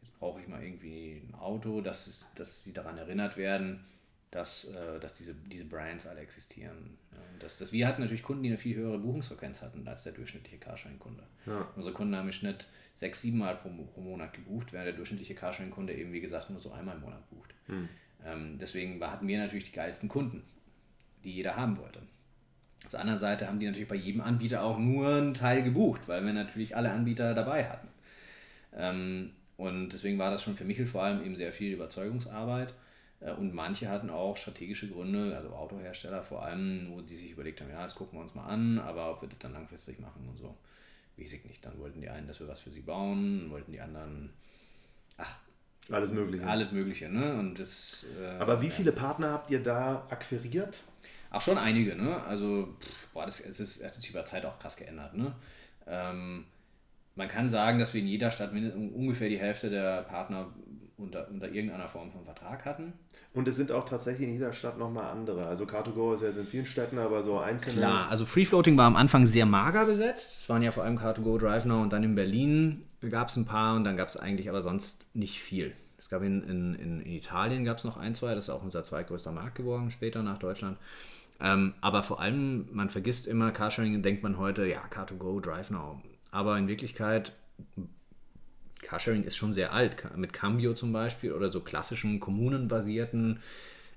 [SPEAKER 2] jetzt brauche ich mal irgendwie ein Auto, dass, es, dass sie daran erinnert werden, dass, äh, dass diese, diese Brands alle existieren. Ja, dass, dass wir hatten natürlich Kunden, die eine viel höhere Buchungsfrequenz hatten als der durchschnittliche Carsharing-Kunde. Ja. Unsere Kunden haben im Schnitt sechs, sieben Mal pro, pro Monat gebucht, während der durchschnittliche Carsharing-Kunde eben, wie gesagt, nur so einmal im Monat bucht. Hm. Ähm, deswegen hatten wir natürlich die geilsten Kunden, die jeder haben wollte. Auf der anderen Seite haben die natürlich bei jedem Anbieter auch nur einen Teil gebucht, weil wir natürlich alle Anbieter dabei hatten. Ähm, und deswegen war das schon für Michel vor allem eben sehr viel Überzeugungsarbeit. Äh, und manche hatten auch strategische Gründe, also Autohersteller vor allem, wo die sich überlegt haben, ja, das gucken wir uns mal an, aber ob wir das dann langfristig machen und so, weiß ich nicht. Dann wollten die einen, dass wir was für sie bauen, wollten die anderen, ach,
[SPEAKER 1] alles Mögliche.
[SPEAKER 2] Alles Mögliche, ne? Und das,
[SPEAKER 1] äh, aber wie ja. viele Partner habt ihr da akquiriert?
[SPEAKER 2] Ach, schon einige, ne? Also, boah, das, es ist, hat sich über Zeit auch krass geändert, ne? Ähm, man kann sagen, dass wir in jeder Stadt ungefähr die Hälfte der Partner unter, unter irgendeiner Form von Vertrag hatten.
[SPEAKER 1] Und es sind auch tatsächlich in jeder Stadt nochmal andere. Also Car2Go ist ja in vielen Städten, aber so einzelne.
[SPEAKER 2] Klar, also Free Floating war am Anfang sehr mager besetzt. Es waren ja vor allem Car2Go, DriveNow und dann in Berlin gab es ein paar und dann gab es eigentlich aber sonst nicht viel. Es gab in, in, in Italien gab es noch ein, zwei, das ist auch unser zweitgrößter Markt geworden, später nach Deutschland. Ähm, aber vor allem, man vergisst immer, Carsharing denkt man heute, ja, Car2Go, DriveNow. Aber in Wirklichkeit Carsharing ist schon sehr alt, mit Cambio zum Beispiel oder so klassischen kommunenbasierten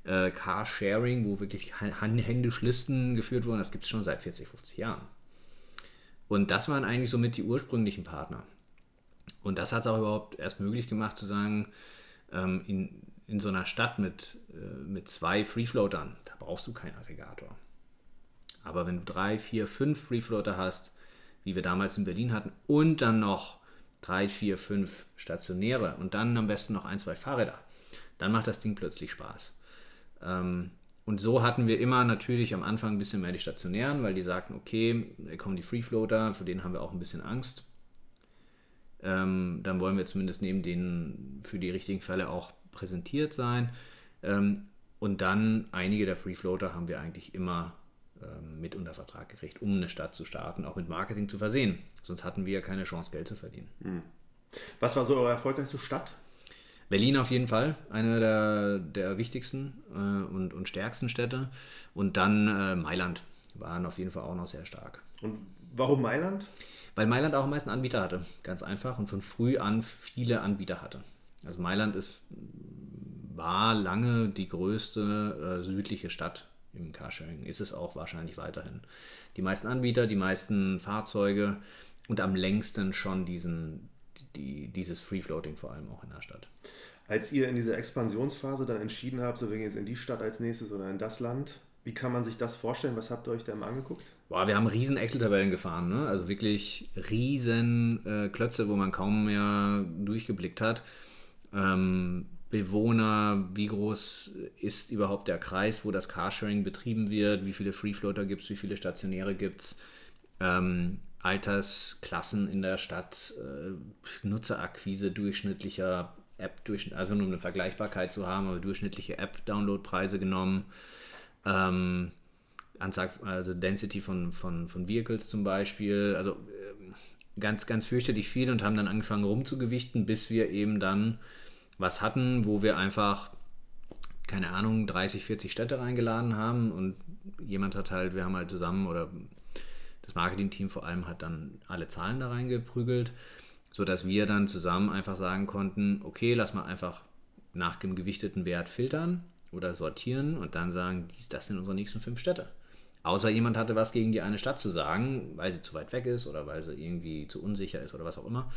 [SPEAKER 2] äh, Carsharing, wo wirklich händisch Listen geführt wurden, das gibt es schon seit 40, 50 Jahren. Und das waren eigentlich somit die ursprünglichen Partner. Und das hat es auch überhaupt erst möglich gemacht zu sagen, ähm, in, in so einer Stadt mit, äh, mit zwei Freefloatern, da brauchst du keinen Aggregator. Aber wenn du drei, vier, fünf Freefloater hast, wie wir damals in Berlin hatten, und dann noch drei, vier, fünf stationäre und dann am besten noch ein, zwei Fahrräder. Dann macht das Ding plötzlich Spaß. Ähm, und so hatten wir immer natürlich am Anfang ein bisschen mehr die stationären, weil die sagten, okay, da kommen die Freefloater, für den haben wir auch ein bisschen Angst. Ähm, dann wollen wir zumindest neben denen für die richtigen Fälle auch präsentiert sein. Ähm, und dann einige der Freefloater haben wir eigentlich immer mit unter Vertrag gekriegt, um eine Stadt zu starten, auch mit Marketing zu versehen. Sonst hatten wir ja keine Chance, Geld zu verdienen. Hm.
[SPEAKER 1] Was war so eure erfolgreichste Stadt?
[SPEAKER 2] Berlin auf jeden Fall, eine der, der wichtigsten äh, und, und stärksten Städte. Und dann äh, Mailand waren auf jeden Fall auch noch sehr stark.
[SPEAKER 1] Und warum Mailand?
[SPEAKER 2] Weil Mailand auch am meisten Anbieter hatte, ganz einfach, und von früh an viele Anbieter hatte. Also Mailand ist, war lange die größte äh, südliche Stadt im Carsharing, ist es auch wahrscheinlich weiterhin. Die meisten Anbieter, die meisten Fahrzeuge und am längsten schon diesen, die, dieses Free Floating vor allem auch in der Stadt.
[SPEAKER 1] Als ihr in dieser Expansionsphase dann entschieden habt, so wir gehen jetzt in die Stadt als nächstes oder in das Land, wie kann man sich das vorstellen? Was habt ihr euch da immer angeguckt?
[SPEAKER 2] Boah, wir haben riesen Excel-Tabellen gefahren, ne? also wirklich riesen äh, Klötze, wo man kaum mehr durchgeblickt hat. Ähm, Bewohner, wie groß ist überhaupt der Kreis, wo das Carsharing betrieben wird, wie viele Freefloater gibt es, wie viele Stationäre gibt es, ähm, Altersklassen in der Stadt, äh, Nutzerakquise durchschnittlicher App, also um eine Vergleichbarkeit zu haben, aber durchschnittliche App-Download-Preise genommen. Ähm, Anzahl, also Density von, von, von Vehicles zum Beispiel, also äh, ganz, ganz fürchterlich viel und haben dann angefangen rumzugewichten, bis wir eben dann was hatten, wo wir einfach, keine Ahnung, 30, 40 Städte reingeladen haben und jemand hat halt, wir haben halt zusammen oder das Marketing-Team vor allem hat dann alle Zahlen da reingeprügelt sodass wir dann zusammen einfach sagen konnten, okay, lass mal einfach nach dem gewichteten Wert filtern oder sortieren und dann sagen, dies, das sind unsere nächsten fünf Städte. Außer jemand hatte was gegen die eine Stadt zu sagen, weil sie zu weit weg ist oder weil sie irgendwie zu unsicher ist oder was auch immer.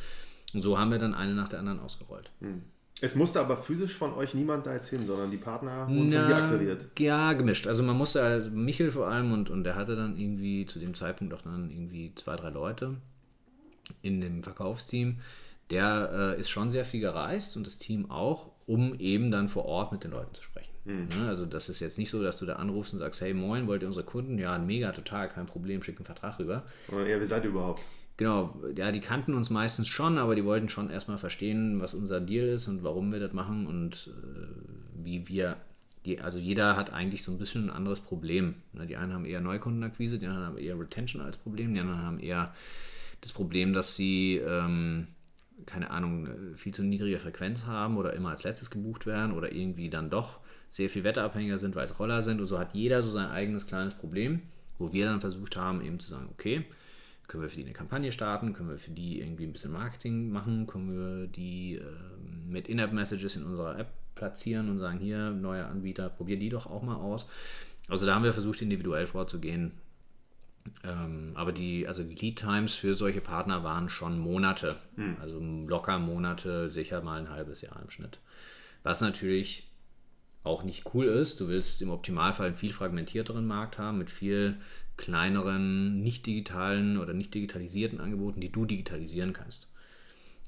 [SPEAKER 2] Und so haben wir dann eine nach der anderen ausgerollt. Hm.
[SPEAKER 1] Es musste aber physisch von euch niemand da jetzt hin, sondern die Partner wurden Na, von hier akquiriert.
[SPEAKER 2] Ja, gemischt. Also man musste, also Michel vor allem und, und der hatte dann irgendwie zu dem Zeitpunkt auch dann irgendwie zwei, drei Leute in dem Verkaufsteam, der äh, ist schon sehr viel gereist und das Team auch, um eben dann vor Ort mit den Leuten zu sprechen. Mhm. Ne? Also das ist jetzt nicht so, dass du da anrufst und sagst, hey moin, wollt ihr unsere Kunden? Ja, mega, total, kein Problem, schick einen Vertrag rüber.
[SPEAKER 1] Ja, wie seid ihr überhaupt?
[SPEAKER 2] Genau, ja, die kannten uns meistens schon, aber die wollten schon erstmal verstehen, was unser Deal ist und warum wir das machen und äh, wie wir, die, also jeder hat eigentlich so ein bisschen ein anderes Problem. Ne? Die einen haben eher Neukundenakquise, die anderen haben eher Retention als Problem, die anderen haben eher das Problem, dass sie, ähm, keine Ahnung, viel zu niedrige Frequenz haben oder immer als letztes gebucht werden oder irgendwie dann doch sehr viel wetterabhängiger sind, weil es Roller sind. Und so hat jeder so sein eigenes kleines Problem, wo wir dann versucht haben, eben zu sagen, okay, können wir für die eine Kampagne starten, können wir für die irgendwie ein bisschen Marketing machen, können wir die äh, mit In-App-Messages in unserer App platzieren und sagen, hier, neuer Anbieter, probier die doch auch mal aus. Also da haben wir versucht, individuell vorzugehen, ähm, aber die, also die Lead Times für solche Partner waren schon Monate. Hm. Also locker Monate, sicher mal ein halbes Jahr im Schnitt. Was natürlich auch nicht cool ist. Du willst im Optimalfall einen viel fragmentierteren Markt haben mit viel kleineren, nicht digitalen oder nicht digitalisierten Angeboten, die du digitalisieren kannst.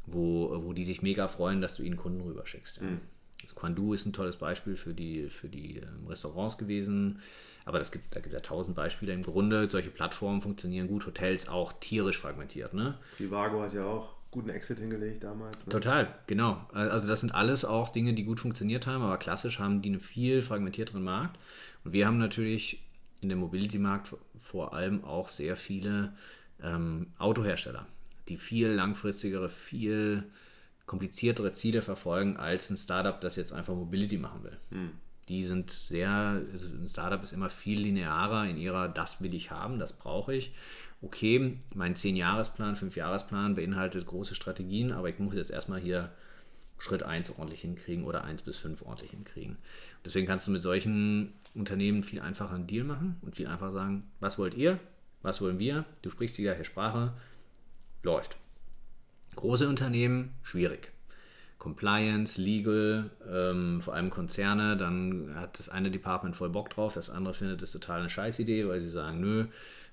[SPEAKER 2] Wo, wo die sich mega freuen, dass du ihnen Kunden rüberschickst. Mhm. Also Quandu ist ein tolles Beispiel für die, für die ähm, Restaurants gewesen. Aber das gibt, da gibt es ja tausend Beispiele. Im Grunde, solche Plattformen funktionieren gut, Hotels auch tierisch fragmentiert. Ne?
[SPEAKER 1] Trivago hat ja auch guten Exit hingelegt damals.
[SPEAKER 2] Ne? Total, genau. Also das sind alles auch Dinge, die gut funktioniert haben, aber klassisch haben die einen viel fragmentierteren Markt. Und wir haben natürlich in dem Mobility-Markt vor allem auch sehr viele ähm, Autohersteller, die viel langfristigere, viel kompliziertere Ziele verfolgen als ein Startup, das jetzt einfach Mobility machen will. Hm die sind sehr, also ein Startup ist immer viel linearer in ihrer, das will ich haben, das brauche ich. Okay, mein 10-Jahresplan, 5-Jahresplan beinhaltet große Strategien, aber ich muss jetzt erstmal hier Schritt 1 ordentlich hinkriegen oder 1 bis 5 ordentlich hinkriegen. Deswegen kannst du mit solchen Unternehmen viel einfacher einen Deal machen und viel einfacher sagen, was wollt ihr, was wollen wir, du sprichst die gleiche Sprache, läuft. Große Unternehmen, schwierig. Compliance, Legal, ähm, vor allem Konzerne, dann hat das eine Department voll Bock drauf, das andere findet es total eine Scheißidee, weil sie sagen, nö,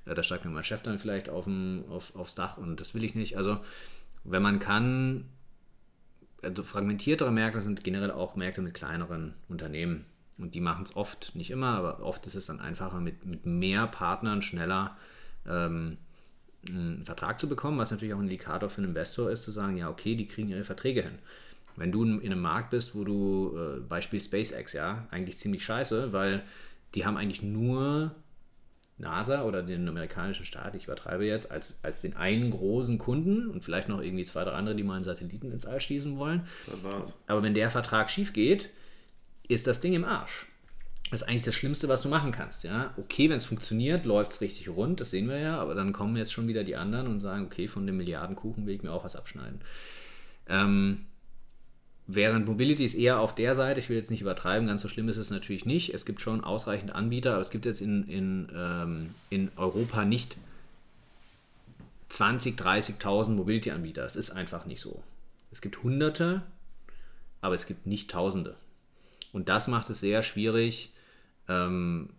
[SPEAKER 2] äh, da steigt mir mein Chef dann vielleicht auf dem, auf, aufs Dach und das will ich nicht. Also wenn man kann, also fragmentiertere Märkte sind generell auch Märkte mit kleineren Unternehmen. Und die machen es oft, nicht immer, aber oft ist es dann einfacher, mit, mit mehr Partnern schneller ähm, einen Vertrag zu bekommen, was natürlich auch ein Indikator für einen Investor ist, zu sagen, ja, okay, die kriegen ihre Verträge hin. Wenn du in einem Markt bist, wo du, äh, Beispiel SpaceX, ja, eigentlich ziemlich scheiße, weil die haben eigentlich nur NASA oder den amerikanischen Staat, ich übertreibe jetzt, als, als den einen großen Kunden und vielleicht noch irgendwie zwei, drei andere, die mal einen Satelliten ins All schießen wollen. Aber wenn der Vertrag schief geht, ist das Ding im Arsch. Das ist eigentlich das Schlimmste, was du machen kannst. Ja? Okay, wenn es funktioniert, läuft es richtig rund, das sehen wir ja, aber dann kommen jetzt schon wieder die anderen und sagen, okay, von dem Milliardenkuchen will ich mir auch was abschneiden. Ähm, Während Mobility ist eher auf der Seite, ich will jetzt nicht übertreiben, ganz so schlimm ist es natürlich nicht. Es gibt schon ausreichend Anbieter, aber es gibt jetzt in, in, ähm, in Europa nicht 20, 30.000 Mobility-Anbieter. Das ist einfach nicht so. Es gibt Hunderte, aber es gibt nicht Tausende. Und das macht es sehr schwierig, ähm,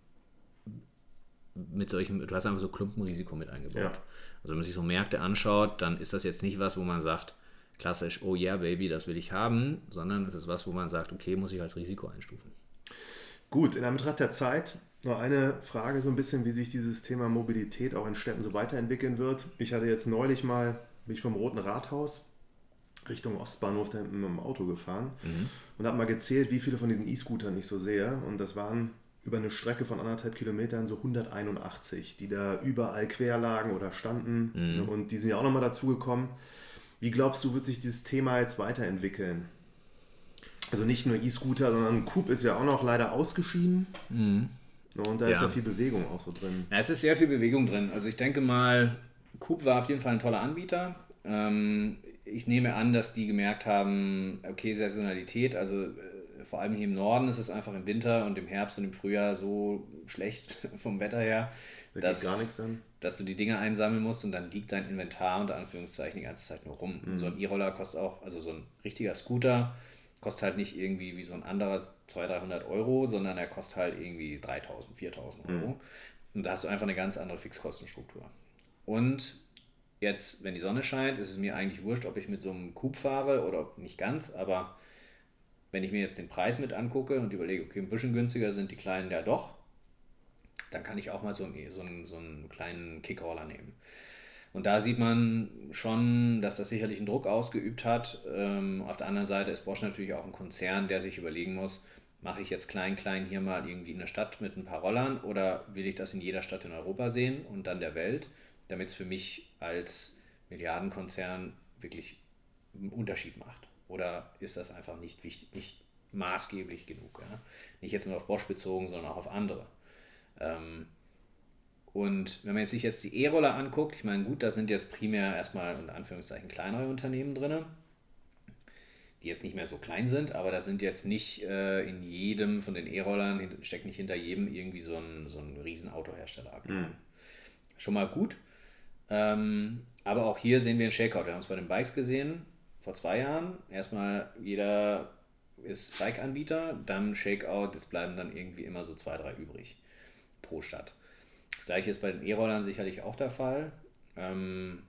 [SPEAKER 2] mit solchen, du hast einfach so Klumpenrisiko mit eingebaut. Ja. Also wenn man sich so Märkte anschaut, dann ist das jetzt nicht was, wo man sagt, klassisch, oh yeah, Baby, das will ich haben, sondern es ist was, wo man sagt, okay, muss ich als Risiko einstufen.
[SPEAKER 1] Gut, in Anbetracht der Zeit noch eine Frage so ein bisschen, wie sich dieses Thema Mobilität auch in Städten so weiterentwickeln wird. Ich hatte jetzt neulich mal, mich vom Roten Rathaus Richtung Ostbahnhof da mit dem Auto gefahren mhm. und habe mal gezählt, wie viele von diesen E-Scootern ich so sehe. Und das waren über eine Strecke von anderthalb Kilometern so 181, die da überall quer lagen oder standen. Mhm. Und die sind ja auch nochmal dazugekommen. Wie glaubst du, wird sich dieses Thema jetzt weiterentwickeln? Also nicht nur E-Scooter, sondern Coop ist ja auch noch leider ausgeschieden. Mhm. Und da ja. ist ja viel Bewegung auch so drin.
[SPEAKER 2] Ja, es ist sehr viel Bewegung drin. Also ich denke mal, Coop war auf jeden Fall ein toller Anbieter. Ähm, ich nehme an, dass die gemerkt haben, okay, Saisonalität, also äh, vor allem hier im Norden ist es einfach im Winter und im Herbst und im Frühjahr so schlecht vom Wetter her,
[SPEAKER 1] da dass,
[SPEAKER 2] dass du die Dinge einsammeln musst und dann liegt dein Inventar unter Anführungszeichen die ganze Zeit nur rum. Mhm. So ein E-Roller kostet auch, also so ein richtiger Scooter kostet halt nicht irgendwie wie so ein anderer 200, 300 Euro, sondern er kostet halt irgendwie 3000, 4000 Euro. Mhm. Und da hast du einfach eine ganz andere Fixkostenstruktur. Und jetzt, wenn die Sonne scheint, ist es mir eigentlich wurscht, ob ich mit so einem Coupe fahre oder nicht ganz, aber wenn ich mir jetzt den Preis mit angucke und überlege, okay, ein bisschen günstiger sind die kleinen ja doch, dann kann ich auch mal so einen, so einen, so einen kleinen Kickroller nehmen. Und da sieht man schon, dass das sicherlich einen Druck ausgeübt hat. Ähm, auf der anderen Seite ist Bosch natürlich auch ein Konzern, der sich überlegen muss, mache ich jetzt klein, klein hier mal irgendwie in der Stadt mit ein paar Rollern oder will ich das in jeder Stadt in Europa sehen und dann der Welt, damit es für mich als Milliardenkonzern wirklich einen Unterschied macht. Oder ist das einfach nicht wichtig, nicht maßgeblich genug? Ja? Nicht jetzt nur auf Bosch bezogen, sondern auch auf andere. Ähm, und wenn man sich jetzt die E-Roller anguckt, ich meine, gut, da sind jetzt primär erstmal unter Anführungszeichen kleinere Unternehmen drin, die jetzt nicht mehr so klein sind, aber da sind jetzt nicht äh, in jedem von den E-Rollern, steckt nicht hinter jedem irgendwie so ein, so ein riesen Autohersteller Mhm. Schon mal gut. Ähm, aber auch hier sehen wir einen Shakeout. Wir haben es bei den Bikes gesehen vor zwei Jahren. Erstmal jeder ist Bike-Anbieter, dann Shakeout, es bleiben dann irgendwie immer so zwei, drei übrig pro Stadt. Das gleiche ist bei den E-Rollern sicherlich auch der Fall. Ähm,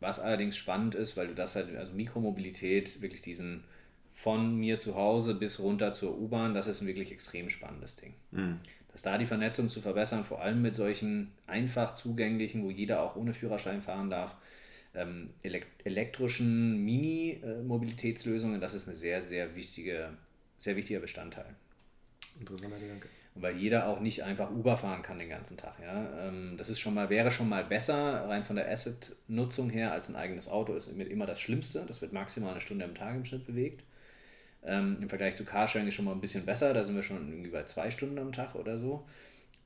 [SPEAKER 2] was allerdings spannend ist, weil du das halt, also Mikromobilität, wirklich diesen von mir zu Hause bis runter zur U-Bahn, das ist ein wirklich extrem spannendes Ding. Mhm. Dass da die Vernetzung zu verbessern, vor allem mit solchen einfach zugänglichen, wo jeder auch ohne Führerschein fahren darf, ähm, elektrischen Mini-Mobilitätslösungen, das ist ein sehr, sehr wichtige, sehr wichtiger Bestandteil.
[SPEAKER 1] Interessanter Gedanke.
[SPEAKER 2] Und weil jeder auch nicht einfach Uber fahren kann den ganzen Tag. Ja? Ähm, das ist schon mal, wäre schon mal besser, rein von der Asset-Nutzung her, als ein eigenes Auto ist immer das Schlimmste. Das wird maximal eine Stunde am Tag im Schnitt bewegt. Ähm, Im Vergleich zu Carsharing ist schon mal ein bisschen besser, da sind wir schon irgendwie bei zwei Stunden am Tag oder so.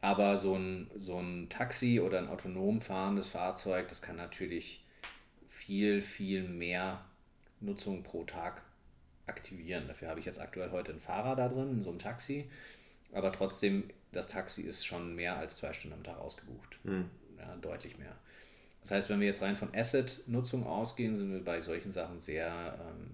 [SPEAKER 2] Aber so ein, so ein Taxi oder ein autonom fahrendes Fahrzeug, das kann natürlich viel, viel mehr Nutzung pro Tag aktivieren. Dafür habe ich jetzt aktuell heute einen Fahrer da drin, in so einem Taxi. Aber trotzdem, das Taxi ist schon mehr als zwei Stunden am Tag ausgebucht. Mhm. Ja, deutlich mehr. Das heißt, wenn wir jetzt rein von Asset-Nutzung ausgehen, sind wir bei solchen Sachen sehr, ähm,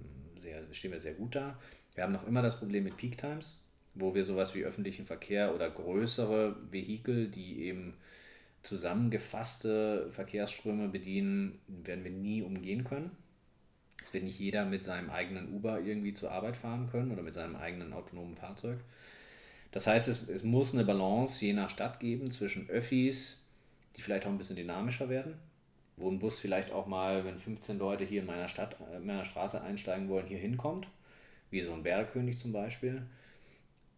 [SPEAKER 2] sehr, stehen wir sehr gut da. Wir haben noch immer das Problem mit Peak Times, wo wir sowas wie öffentlichen Verkehr oder größere Vehikel, die eben zusammengefasste Verkehrsströme bedienen, werden wir nie umgehen können. Es wird nicht jeder mit seinem eigenen Uber irgendwie zur Arbeit fahren können oder mit seinem eigenen autonomen Fahrzeug. Das heißt, es, es muss eine Balance je nach Stadt geben zwischen Öffis, die vielleicht auch ein bisschen dynamischer werden, wo ein Bus vielleicht auch mal, wenn 15 Leute hier in meiner Stadt, äh, in meiner Straße einsteigen wollen, hier hinkommt, wie so ein Bergkönig zum Beispiel.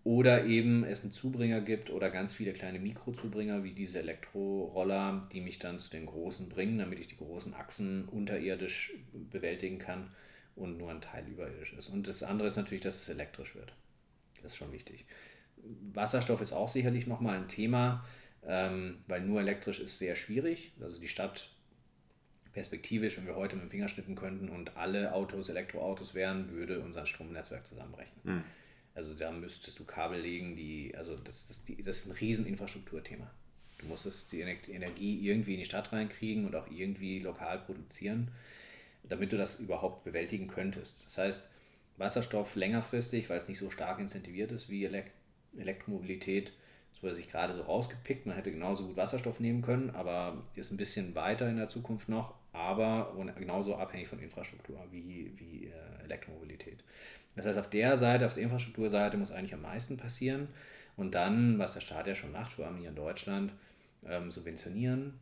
[SPEAKER 2] Oder eben es einen Zubringer gibt oder ganz viele kleine Mikrozubringer wie diese Elektroroller, die mich dann zu den großen bringen, damit ich die großen Achsen unterirdisch bewältigen kann und nur ein Teil überirdisch ist. Und das andere ist natürlich, dass es elektrisch wird. Das ist schon wichtig. Wasserstoff ist auch sicherlich nochmal ein Thema, ähm, weil nur elektrisch ist sehr schwierig. Also die Stadt perspektivisch, wenn wir heute mit dem Finger schnippen könnten und alle Autos Elektroautos wären, würde unser Stromnetzwerk zusammenbrechen. Mhm. Also da müsstest du Kabel legen, die, also das, das, die, das ist ein Rieseninfrastrukturthema. Du musstest die Energie irgendwie in die Stadt reinkriegen und auch irgendwie lokal produzieren, damit du das überhaupt bewältigen könntest. Das heißt, Wasserstoff längerfristig, weil es nicht so stark incentiviert ist wie Elektromobilität, so hat sich gerade so rausgepickt. Man hätte genauso gut Wasserstoff nehmen können, aber ist ein bisschen weiter in der Zukunft noch, aber genauso abhängig von Infrastruktur wie, wie äh, Elektromobilität. Das heißt, auf der Seite, auf der Infrastrukturseite muss eigentlich am meisten passieren. Und dann, was der Staat ja schon macht, vor allem hier in Deutschland, ähm, subventionieren,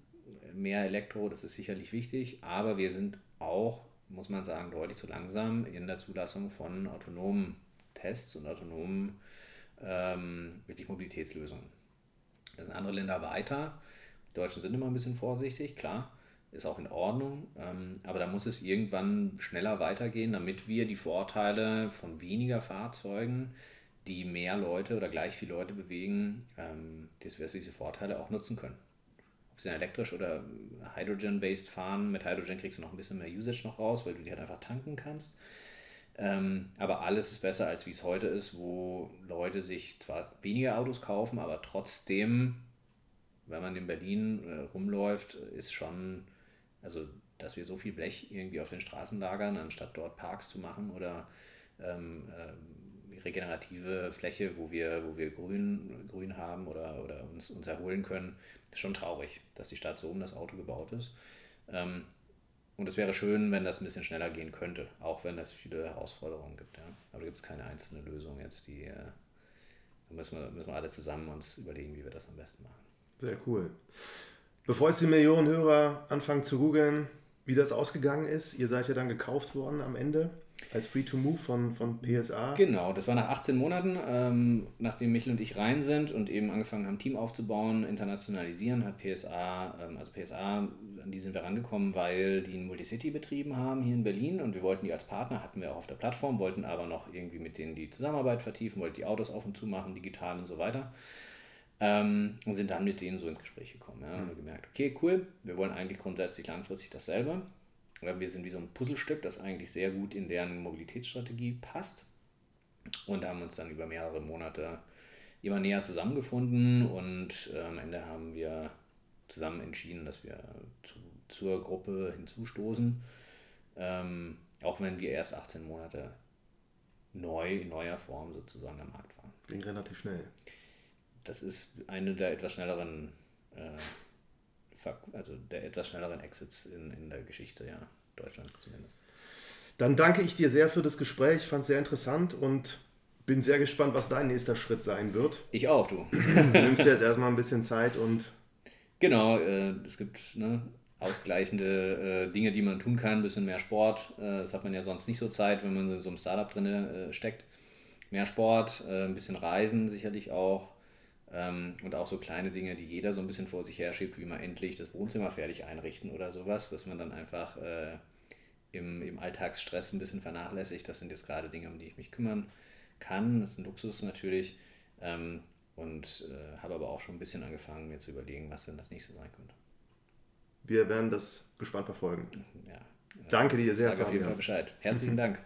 [SPEAKER 2] mehr Elektro, das ist sicherlich wichtig, aber wir sind auch, muss man sagen, deutlich zu langsam in der Zulassung von autonomen Tests und autonomen ähm, wirklich Mobilitätslösungen. Da sind andere Länder weiter. Die Deutschen sind immer ein bisschen vorsichtig, klar, ist auch in Ordnung. Ähm, aber da muss es irgendwann schneller weitergehen, damit wir die Vorteile von weniger Fahrzeugen, die mehr Leute oder gleich viele Leute bewegen, ähm, diese Vorteile auch nutzen können. Ob sie elektrisch oder Hydrogen-based fahren, mit Hydrogen kriegst du noch ein bisschen mehr Usage noch raus, weil du die halt einfach tanken kannst. Ähm, aber alles ist besser, als wie es heute ist, wo Leute sich zwar weniger Autos kaufen, aber trotzdem, wenn man in Berlin äh, rumläuft, ist schon, also dass wir so viel Blech irgendwie auf den Straßen lagern, anstatt dort Parks zu machen oder ähm, äh, regenerative Fläche, wo wir, wo wir Grün, Grün haben oder, oder uns, uns erholen können, ist schon traurig, dass die Stadt so um das Auto gebaut ist. Ähm, und es wäre schön, wenn das ein bisschen schneller gehen könnte, auch wenn es viele Herausforderungen gibt. Ja. Aber da gibt es keine einzelne Lösung jetzt, die äh, da müssen wir, müssen wir alle zusammen uns überlegen, wie wir das am besten machen.
[SPEAKER 1] Sehr cool. Bevor jetzt die Millionen Hörer anfangen zu googeln, wie das ausgegangen ist, ihr seid ja dann gekauft worden am Ende als Free to Move von, von PSA.
[SPEAKER 2] Genau, das war nach 18 Monaten, ähm, nachdem Michel und ich rein sind und eben angefangen haben, Team aufzubauen, internationalisieren, hat PSA, ähm, also PSA, an die sind wir rangekommen, weil die einen Multicity betrieben haben hier in Berlin und wir wollten die als Partner, hatten wir auch auf der Plattform, wollten aber noch irgendwie mit denen die Zusammenarbeit vertiefen, wollten die Autos auf und zu machen, digital und so weiter. Ähm, und sind dann mit denen so ins Gespräch gekommen. Ja, mhm. haben wir gemerkt, okay, cool, wir wollen eigentlich grundsätzlich langfristig dasselbe wir sind wie so ein Puzzlestück, das eigentlich sehr gut in deren Mobilitätsstrategie passt. Und haben uns dann über mehrere Monate immer näher zusammengefunden und äh, am Ende haben wir zusammen entschieden, dass wir zu, zur Gruppe hinzustoßen. Ähm, auch wenn wir erst 18 Monate neu, in neuer Form sozusagen am Markt waren.
[SPEAKER 1] Ging relativ schnell.
[SPEAKER 2] Das ist eine der etwas schnelleren äh, also der etwas schnelleren Exits in, in der Geschichte ja, Deutschlands zumindest.
[SPEAKER 1] Dann danke ich dir sehr für das Gespräch, ich fand es sehr interessant und bin sehr gespannt, was dein nächster Schritt sein wird.
[SPEAKER 2] Ich auch, du.
[SPEAKER 1] du nimmst jetzt erstmal ein bisschen Zeit und.
[SPEAKER 2] Genau, äh, es gibt ne, ausgleichende äh, Dinge, die man tun kann, ein bisschen mehr Sport. Äh, das hat man ja sonst nicht so Zeit, wenn man in so einem Startup drin äh, steckt. Mehr Sport, äh, ein bisschen Reisen sicherlich auch. Ähm, und auch so kleine Dinge, die jeder so ein bisschen vor sich her schiebt, wie man endlich das Wohnzimmer fertig einrichten oder sowas, dass man dann einfach äh, im, im Alltagsstress ein bisschen vernachlässigt. Das sind jetzt gerade Dinge, um die ich mich kümmern kann. Das ist ein Luxus natürlich. Ähm, und äh, habe aber auch schon ein bisschen angefangen, mir zu überlegen, was denn das nächste sein könnte.
[SPEAKER 1] Wir werden das gespannt verfolgen.
[SPEAKER 2] Ja.
[SPEAKER 1] Danke dir sehr.
[SPEAKER 2] Sag auf jeden Fall Bescheid. Herzlichen Dank.